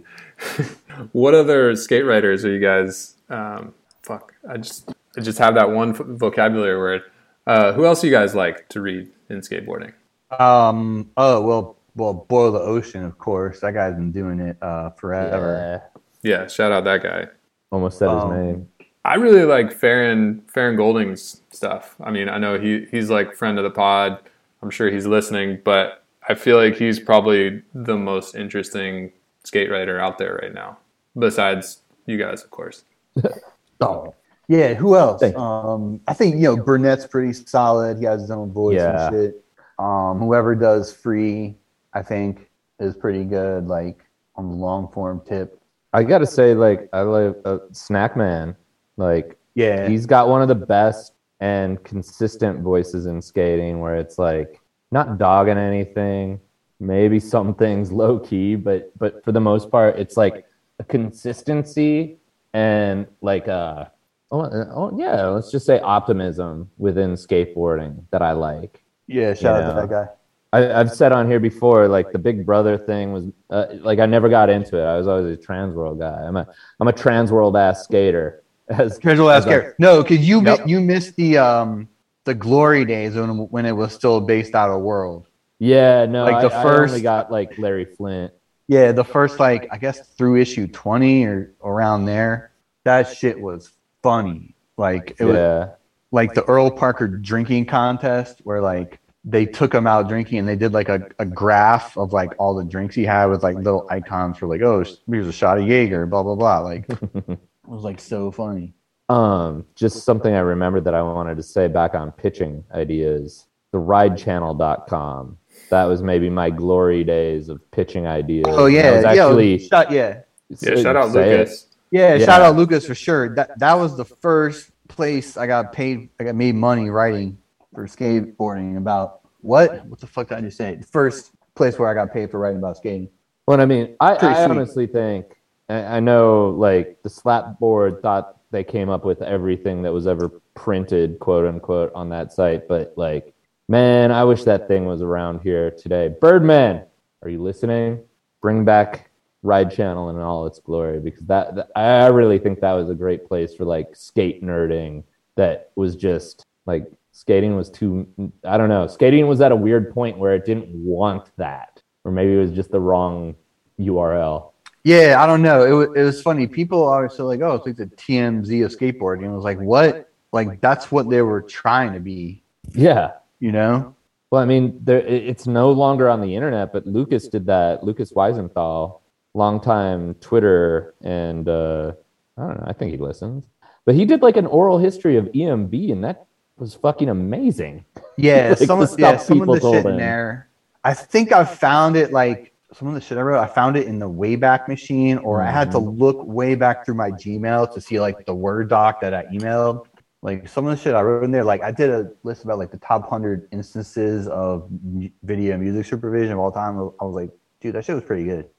[LAUGHS] what other skate writers are you guys? Um, fuck, I just I just have that one f- vocabulary word. Uh, who else do you guys like to read in skateboarding? um oh well well boil the ocean of course that guy's been doing it uh forever Yeah. Yeah, shout out that guy. Almost said his Um, name. I really like Farran Farran Golding's stuff. I mean, I know he he's like friend of the pod. I'm sure he's listening, but I feel like he's probably the most interesting skate writer out there right now, besides you guys, of course. [LAUGHS] oh yeah who else um i think you know burnett's pretty solid he has his own voice Yeah. and shit um whoever does free i think is pretty good like on the long form tip I gotta say, like, I like uh, Snackman. Like, yeah he's got one of the best and consistent voices in skating, where it's like not dogging anything, maybe some things [LAUGHS] low key, but but for the most part, it's like a consistency and like a oh, oh yeah, let's just say optimism within skateboarding that I like. Yeah, shout You out to that guy. I, I've said on here before, like the Big Brother thing was, uh, like I never got into it. I was always a Transworld guy. I'm a, I'm a Transworld ass skater. [LAUGHS] As Casual ass as I- character. No, because you Yep. you missed the um the glory days when when it was still based out of World. Yeah, no, Like the I, I first- only got like Larry Flynt. Yeah, the first like I guess through issue twenty or around there, that shit was funny. Like it was like the Earl Parker drinking contest where like they took him out drinking and they did like a, a graph of like all the drinks he had with like little icons for like oh here's a shot of Jaeger blah blah blah like [LAUGHS] it was like so funny. Um, just something I remembered that I wanted to say back on pitching ideas. The ridechannel.com. That was maybe my glory days of pitching ideas. Oh And I yeah, was yeah, actually shot, yeah, Yeah, shout out say it. Lucas. yeah, Yeah. Shout out Lucas for sure. That that was the first place I got paid. I got made money writing for skateboarding about what? What the fuck did I just say? The first place where I got paid for writing about skating. Well, I mean, I, I honestly think I know like the slapboard thought they came up with everything that was ever printed, quote unquote, on that site, but like, man, I wish that thing was around here today. Birdman, are you listening? Bring back Ride Channel in all its glory because that, that I really think that was a great place for like skate nerding. That was just like skating was too. I don't know. Skating was at a weird point where it didn't want that or maybe it was just the wrong URL. Yeah, I don't know. It was, it was funny. People always say like, "Oh, it's like the TMZ of skateboarding." And it was like, what? Like that's what they were trying to be. Yeah. You know? Well, I mean, there, it's no longer on the internet, but Lucas did that. Lucas Weisenthal, longtime Twitter, and uh, I don't know. I think he listens, but he did like an oral history of EMB, and that was fucking amazing. Yeah, [LAUGHS] Like some the of yeah, stuff some of people the told shit in there. I think I found it like some of the shit I wrote. I found it in the Wayback Machine, or I had to Mm-hmm. look way back through my Gmail to see like the Word doc that I emailed. Like some of the shit I wrote in there, like I did a list about like the top hundred instances of mu- video music supervision of all time. I was like, dude, that shit was pretty good.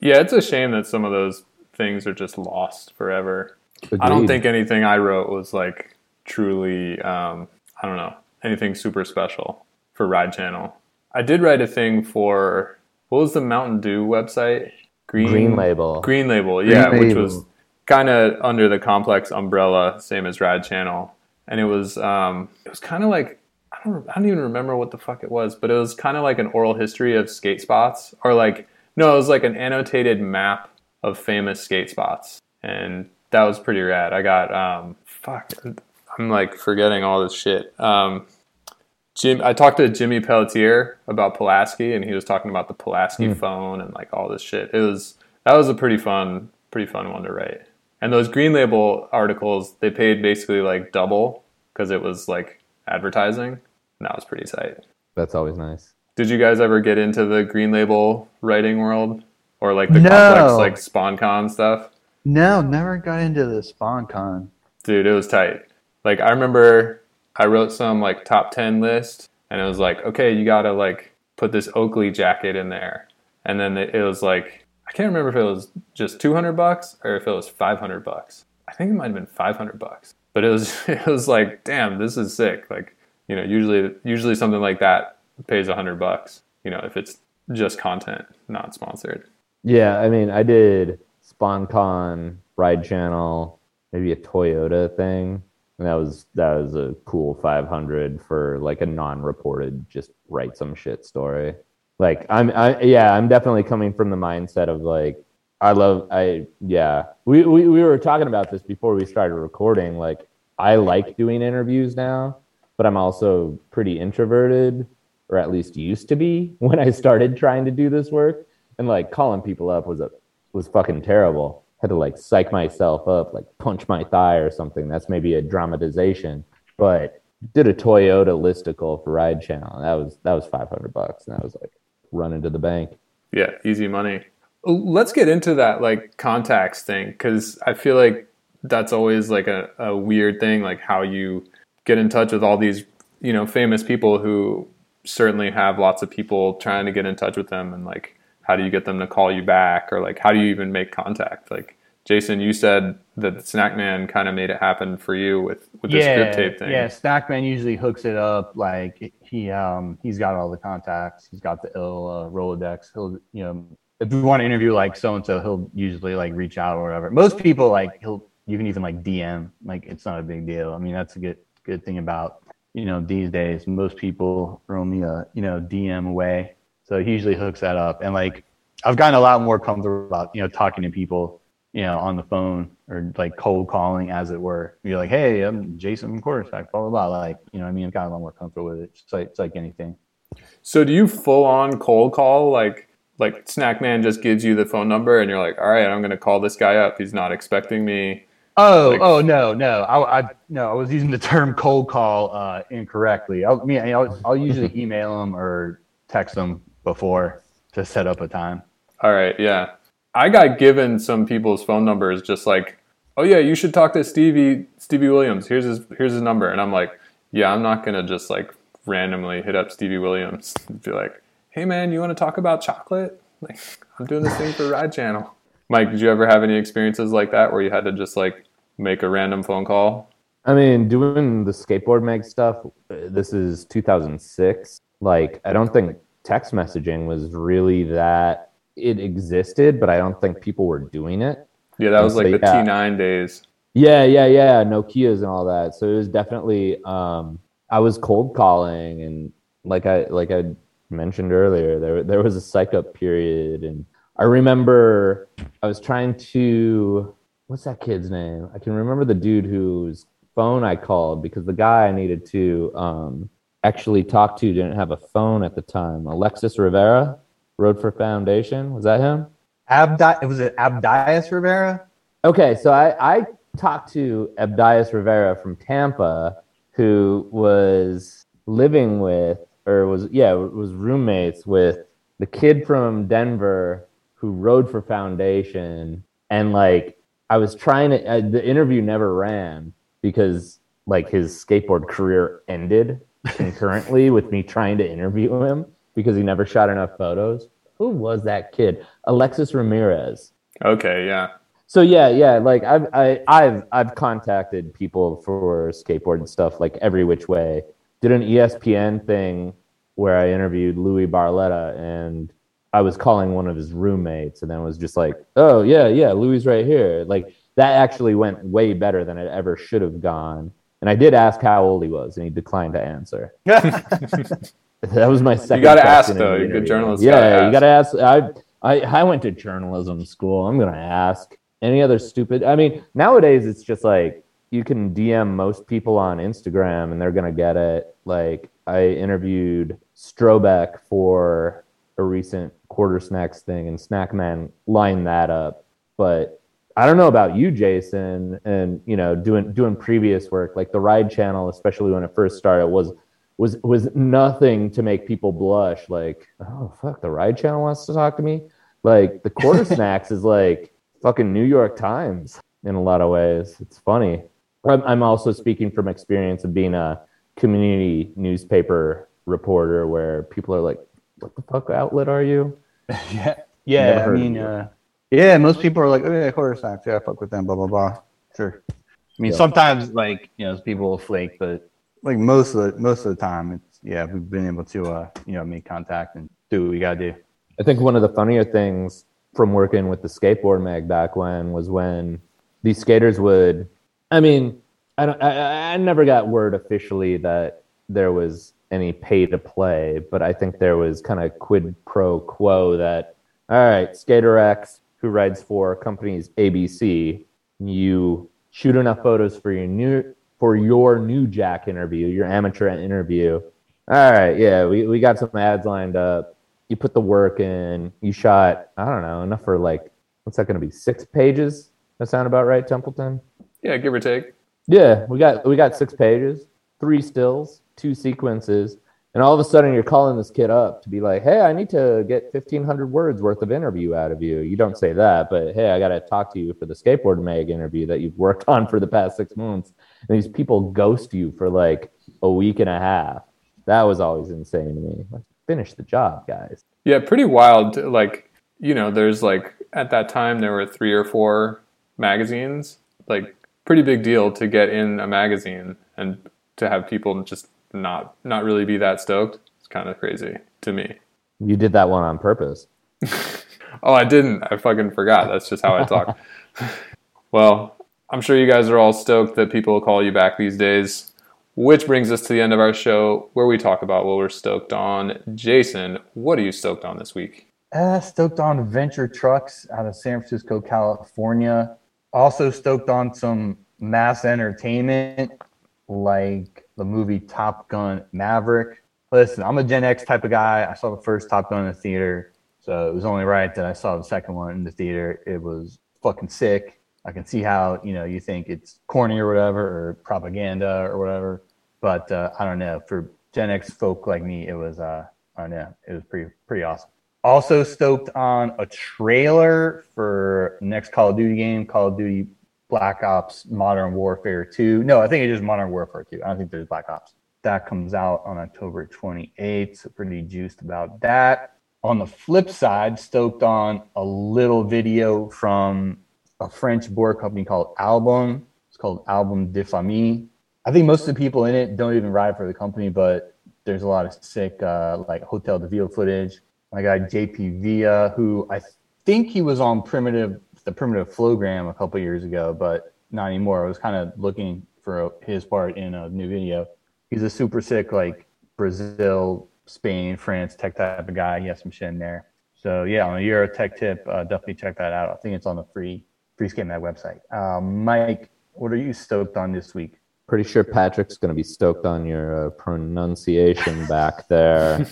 Yeah, it's a shame that some of those things are just lost forever. I don't think anything I wrote was like truly, um, I don't know, anything super special for Ride Channel. I did write a thing for what was the Mountain Dew website? Green Label. Green Label, yeah, which Label. was kind of under the complex umbrella, same as Ride Channel, and it was um, it was kind of like I don't I don't even remember what the fuck it was, but it was kind of like an oral history of skate spots, or like no, it was like an annotated map of famous skate spots, and that was pretty rad. I got um, fuck, I'm like forgetting all this shit. Um, Jim, I talked to Jimmy Pelletier about Pulaski, and he was talking about the Pulaski phone and like all this shit. It was that was a pretty fun, pretty fun one to write. And those Green Label articles, they paid basically like double because it was like advertising, and that was pretty tight. That's always nice. Did you guys ever get into the Green Label writing world or like the No. complex like SponCon stuff? No, never got into the SponCon. Dude, it was tight. Like I remember I wrote some like top 10 list and it was like, okay, you got to like put this Oakley jacket in there. And then it was like I can't remember if it was just 200 bucks or if it was 500 bucks. I think it might have been 500 bucks. But it was [LAUGHS] it was like, damn, this is sick. Like, you know, usually usually something like that pays 100 bucks, you know, if it's just content, not sponsored. Yeah, I mean, I did SponCon, Ride Channel, maybe a Toyota thing, and that was that was a cool 500 for like a non-reported, just write some shit story. Like I'm, I yeah, I'm definitely coming from the mindset of like I love I yeah. We we we were talking about this before we started recording. Like I like doing interviews now, but I'm also pretty introverted, or at least used to be [LAUGHS] when I started trying to do this work. And like calling people up was a was fucking terrible. Had to like psych myself up, like punch my thigh or something. That's maybe a dramatization, but did a Toyota listicle for Ride Channel. That was that was five hundred bucks, and I was like running to the bank. Yeah, easy money. Let's get into that like contacts thing because I feel like that's always like a, a weird thing, like how you get in touch with all these you know famous people who certainly have lots of people trying to get in touch with them and like how do you get them to call you back or like how do you even make contact like jason you said that snackman kind of made it happen for you with with this yeah, grip tape thing Yeah, Snackman usually hooks it up. Like he um he's got all the contacts. He's got the ill uh, Rolodex. He'll you know if we want to interview like so and so, he'll usually like reach out or whatever. Most people like he'll you can even like DM. Like it's not a big deal. I mean that's a good good thing about you know these days. Most people are only a you know DM away. So he usually hooks that up. And like I've gotten a lot more comfortable about you know talking to people you know, on the phone or like cold calling, as it were. You're like, hey, I'm Jason Quartersnacks, blah, blah, blah. Like, you know, I mean, I've gotten a lot more comfortable with it. It's like, it's like anything. so do you full on cold call like like snackman just gives you the phone number and you're like all right i'm going to call this guy up he's not expecting me Oh, Like- oh no, no. I, I no, I was using the term cold call uh, incorrectly. I'll, I mean, I'll, I'll usually email them or text them before to set up a time. All right, yeah. I got given some people's phone numbers just like, "Oh yeah, you should talk to Stevie Stevie Williams. Here's his here's his number." And I'm like, "Yeah, I'm not going to just like randomly hit up Stevie Williams and be like, "Hey man, you want to talk about chocolate?" [LAUGHS] Like, I'm doing this thing for Ride Channel. Mike, did you ever have any experiences like that where you had to just like make a random phone call? I mean, doing the skateboard mag stuff, uh, this is 2006. Like, I don't think text messaging was really that it existed, but I don't think people were doing it. Yeah, that was So, like the yeah. T9 days. Yeah, yeah, yeah. Nokia's and all that. So it was definitely um I was cold calling and like I like I mentioned earlier, there there was a psych up period and I remember I was trying to what's that kid's name? I can remember the dude whose phone I called because the guy I needed to um actually talked to didn't have a phone at the time. Alexis Rivera, Rode for Foundation. Was that him? Abdi, it was it Abdias Rivera? Okay, so I, I talked to Abdias Rivera from Tampa, who was living with, or was, yeah, was roommates with the kid from Denver who rode for Foundation. And like, I was trying to, the interview never ran because like his skateboard career ended concurrently with me trying to interview him because he never shot enough photos. Who was that kid? Alexis Ramirez. Okay, yeah. So yeah, yeah, like I've I, I've I've contacted people for skateboard and stuff like every which way. Did an ESPN thing where I interviewed Louie Barletta and I was calling one of his roommates and then was just like, "Oh yeah, yeah, Louie right here." Like that actually went way better than it ever should have gone. And I did ask how old he was, and he declined to answer. [LAUGHS] That was my second. You gotta ask, question in though. You're a good journalist, Yeah, gotta you gotta ask. I, I I went to journalism school. I'm gonna ask any other stupid. I mean, nowadays it's just like you can DM most people on Instagram and they're gonna get it. Like I interviewed Strobeck for a recent Quartersnacks thing, and Snackman lined that up. But I don't know about you, Jason, and you know, doing doing previous work like the Ride Channel, especially when it first started, was was was nothing to make people blush. Like, oh fuck, the Ride Channel wants to talk to me. Like the quarter [LAUGHS] snacks is like fucking New York Times in a lot of ways. It's funny. I'm, I'm also speaking from experience of being a community newspaper reporter, where people are like, "What the fuck outlet are you?" [LAUGHS] yeah, yeah. I mean, uh, yeah. Most people are like, "Oh yeah, quarter snacks. Yeah, I fuck with them." Blah blah blah. Sure. I mean, Yeah. sometimes like you know, people will flake, but like most of the most of the time, it's yeah, we've been able to uh, you know make contact and do what we gotta do. I think one of the funnier things from working with the skateboard mag back when was when these skaters would. I mean, I don't. I, I never got word officially that there was any pay to play, but I think there was kind of quid pro quo that all right, skater X who rides for companies ABC, you shoot enough photos for your new for your new Jack interview, your amateur interview. All right, yeah, we, we got some ads lined up you put the work in, you shot, I don't know, enough for like, what's that going to be? Six pages? That sound about right, Templeton? Yeah, give or take. Yeah, we got we got six pages, three stills, two sequences, and all of a sudden you're calling this kid up to be like, "Hey, I need to get 1500 words worth of interview out of you." You don't say that, but hey, I got to talk to you for the skateboard mag interview that you've worked on for the past 6 months. And these people ghost you for like a week and a half. That was always insane to me. Like, finish the job, guys. Yeah, pretty wild. Like, you know, there's like at that time there were three or four magazines. Like, pretty big deal to get in a magazine and to have people just not not really be that stoked. It's kind of crazy to me. You did that one on purpose. [LAUGHS] Oh, I didn't. I fucking forgot. That's just how I talk. [LAUGHS] well, I'm sure you guys are all stoked that people call you back these days. Which brings us to the end of our show where we talk about what we're stoked on. Jason, what are you stoked on this week? Uh, stoked on Venture Trucks out of San Francisco, California. Also stoked on some mass entertainment like the movie Top Gun Maverick. Listen, I'm a Gen X type of guy. I saw the first Top Gun in the theater, so it was only right that I saw the second one in the theater. It was fucking sick. I can see how you know you think it's corny or whatever or propaganda or whatever, but uh, I don't know. For Gen X folk like me, it was uh, I don't know. It was pretty pretty awesome. Also stoked on a trailer for next Call of Duty game, Call of Duty Black Ops Modern Warfare 2. No, I think it's Modern Warfare 2. I don't think there's Black Ops. That comes out on October 28th. So pretty juiced about that. On the flip side, stoked on a little video from a French board company called Album. It's called Album de Famille. I think most of the people in it don't even ride for the company, but there's a lot of sick uh, like Hotel de Ville footage. My guy JP Villa, who I think he was on Primitive, the Primitive Flowgram a couple years ago, but not anymore. I was kind of looking for his part in a new video. He's a super sick like Brazil, Spain, France tech type of guy. He has some shit in there. So yeah, on a Euro tech tip, uh, definitely check that out. I think it's on the free free skate mag website. Um, Mike, what are you stoked on this week? Pretty sure Patrick's going to be stoked on your uh, pronunciation back there.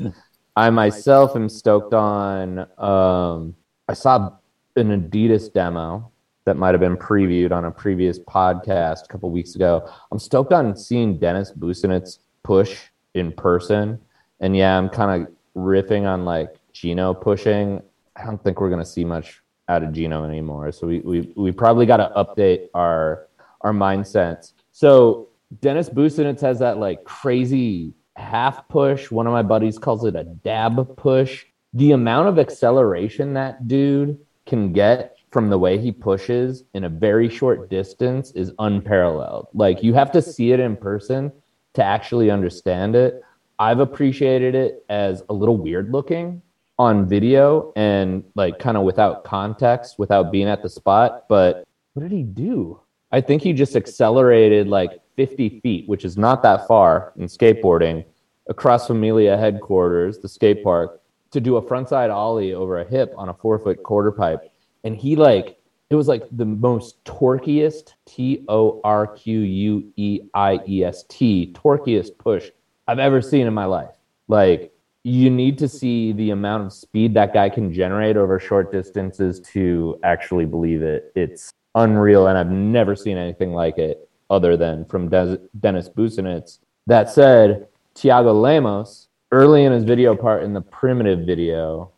[LAUGHS] I myself am stoked on. Um, I saw an Adidas demo that might have been previewed on a previous podcast a couple weeks ago. I'm stoked on seeing Dennis Busenitz push in person, and yeah, I'm kind of riffing on like Gino pushing. I don't think we're gonna see much out of Gino anymore, so we we we probably got to update our our mindsets. So Dennis Busenitz has that like crazy half push. One of my buddies calls it a dab push. The amount of acceleration that dude can get from the way he pushes in a very short distance is unparalleled. Like you have to see it in person to actually understand it. I've appreciated it as a little weird looking on video and like kind of without context, without being at the spot. But what did he do? I think he just accelerated like 50 feet, which is not that far in skateboarding, across Familia headquarters, the skate park, to do a frontside ollie over a hip on a four foot quarter pipe. And he like, it was like the most torquiest, T O R Q U E I E S T, torquiest push I've ever seen in my life. Like, you need to see the amount of speed that guy can generate over short distances to actually believe it. It's unreal, and I've never seen anything like it other than from Des- Dennis Busenitz. That said, Tiago Lemos, early in his video part in the primitive video,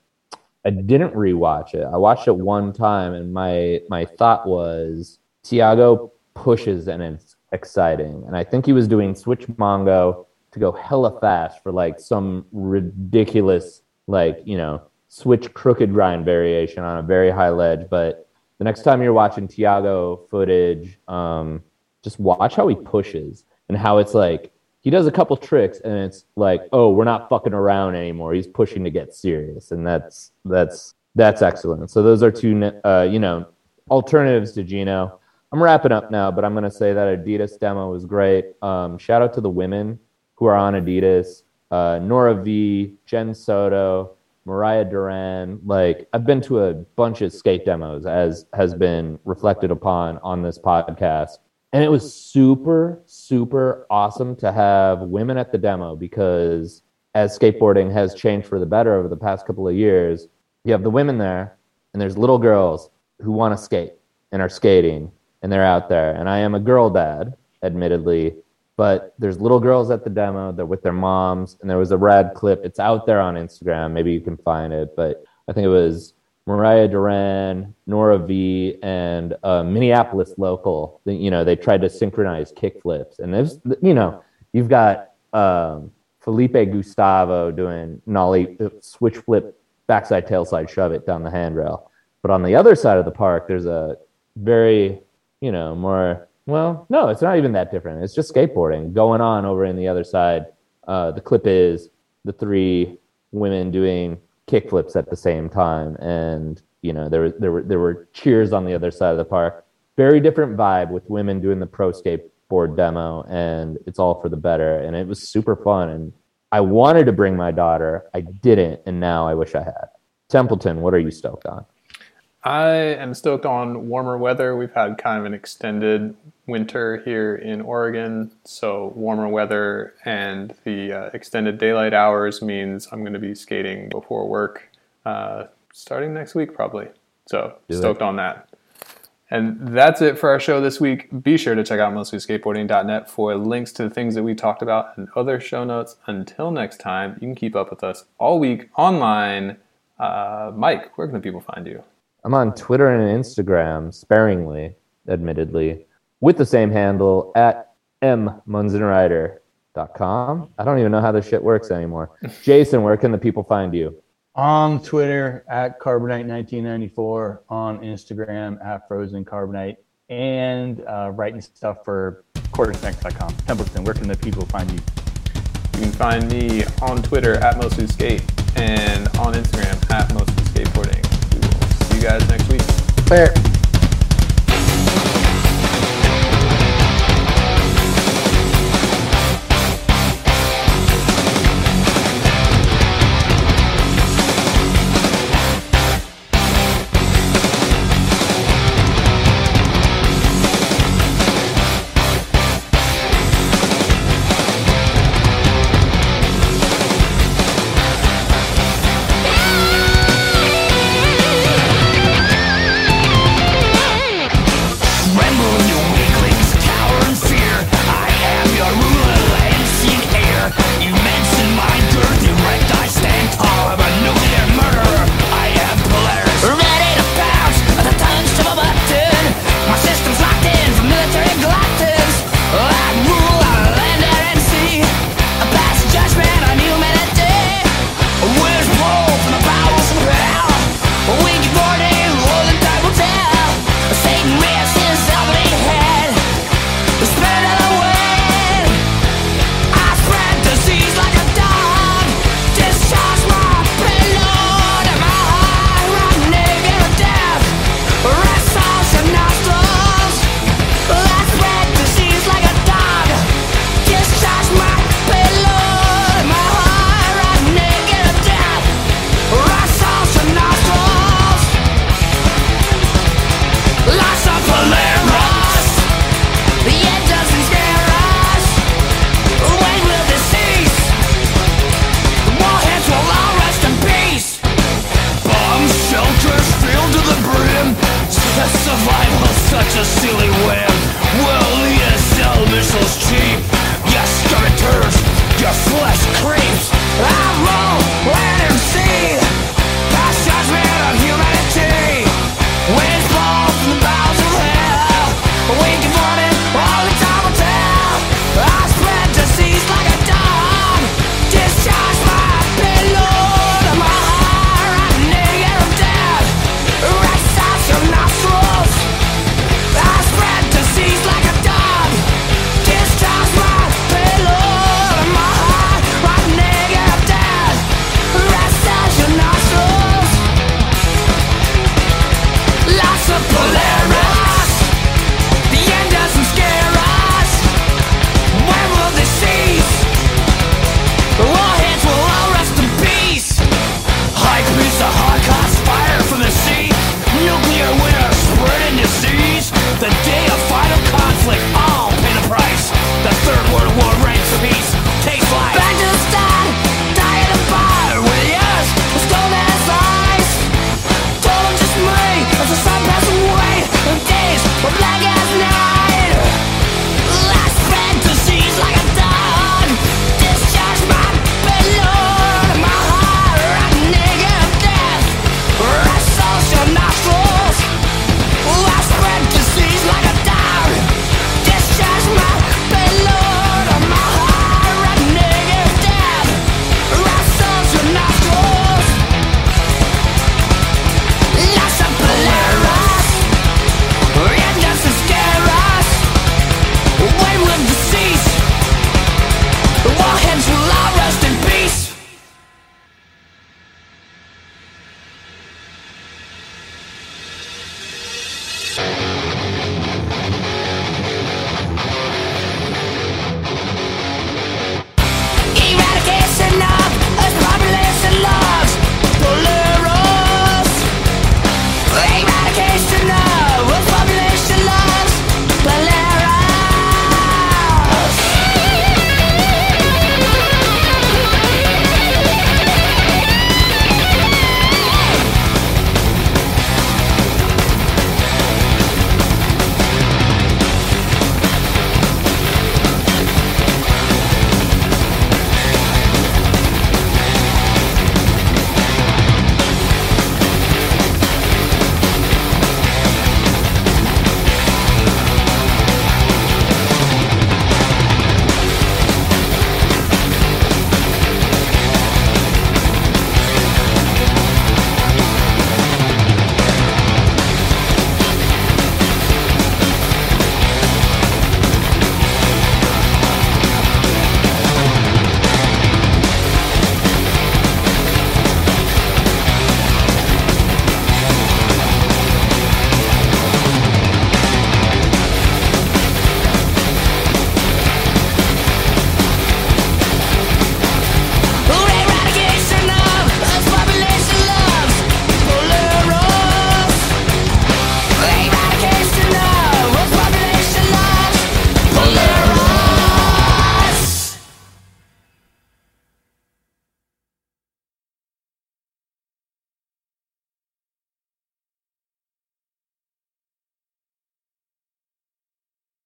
I didn't rewatch it. I watched it one time, and my my thought was Tiago pushes and it's exciting. And I think he was doing switch mongo to go hella fast for like some ridiculous like you know switch crooked grind variation on a very high ledge. But the next time you're watching Tiago footage, um, just watch how he pushes and how it's like he does a couple tricks and it's like, oh, we're not fucking around anymore. He's pushing to get serious, and that's that's that's excellent. So those are two, uh, you know, alternatives to Gino. I'm wrapping up now, but I'm gonna say that Adidas demo was great. Um, shout out to the women who are on Adidas, uh, Nora V, Jen Soto, Mariah Duran. Like I've been to a bunch of skate demos, as has been reflected upon on this podcast and it was super super awesome to have women at the demo because as skateboarding has changed for the better over the past couple of years you have the women there and there's little girls who want to skate and are skating and they're out there. And i am a girl dad admittedly but there's little girls at the demo they're with their moms and there was a rad clip it's out there on instagram maybe you can find it but i think it was Mariah Duran, Nora V, and a Minneapolis local. You know, they tried to synchronize kickflips, and there's, you know, you've got um, Felipe Gustavo doing nollie uh, switch flip backside tailslide shove it down the handrail. But on the other side of the park, there's a very, you know, more well, no, it's not even that different. It's just skateboarding going on over in the other side. Uh, the clip is the three women doing kickflips at the same time, and you know there there were there were cheers on the other side of the park. Very different vibe with women doing the pro skateboard demo, and it's all for the better. And it was super fun. And I wanted to bring my daughter, I didn't, and now I wish I had. Templeton, what are you stoked on? I am stoked on warmer weather. We've had kind of an extended winter here in Oregon, so warmer weather and the uh, extended daylight hours means I'm going to be skating before work uh, starting next week, probably. So Do stoked on that. And that's it for our show this week. Be sure to check out mostlyskateboarding.net for links to the things that we talked about and other show notes. Until next time, you can keep up with us all week online. Uh, Mike, where can the people find you? I'm on Twitter and Instagram sparingly, admittedly, with the same handle at mmunzenrieder.com. I don't even know how this shit works anymore. [LAUGHS] Jason, where can the people find you? On Twitter at Carbonite1994, on Instagram at Frozen Carbonite, and uh, writing stuff for quartersnacks.com. Templeton, where can the people find you? You can find me on Twitter at mostly skate and on Instagram at mostly skateboarding. We will see you guys next week. Fair. a silly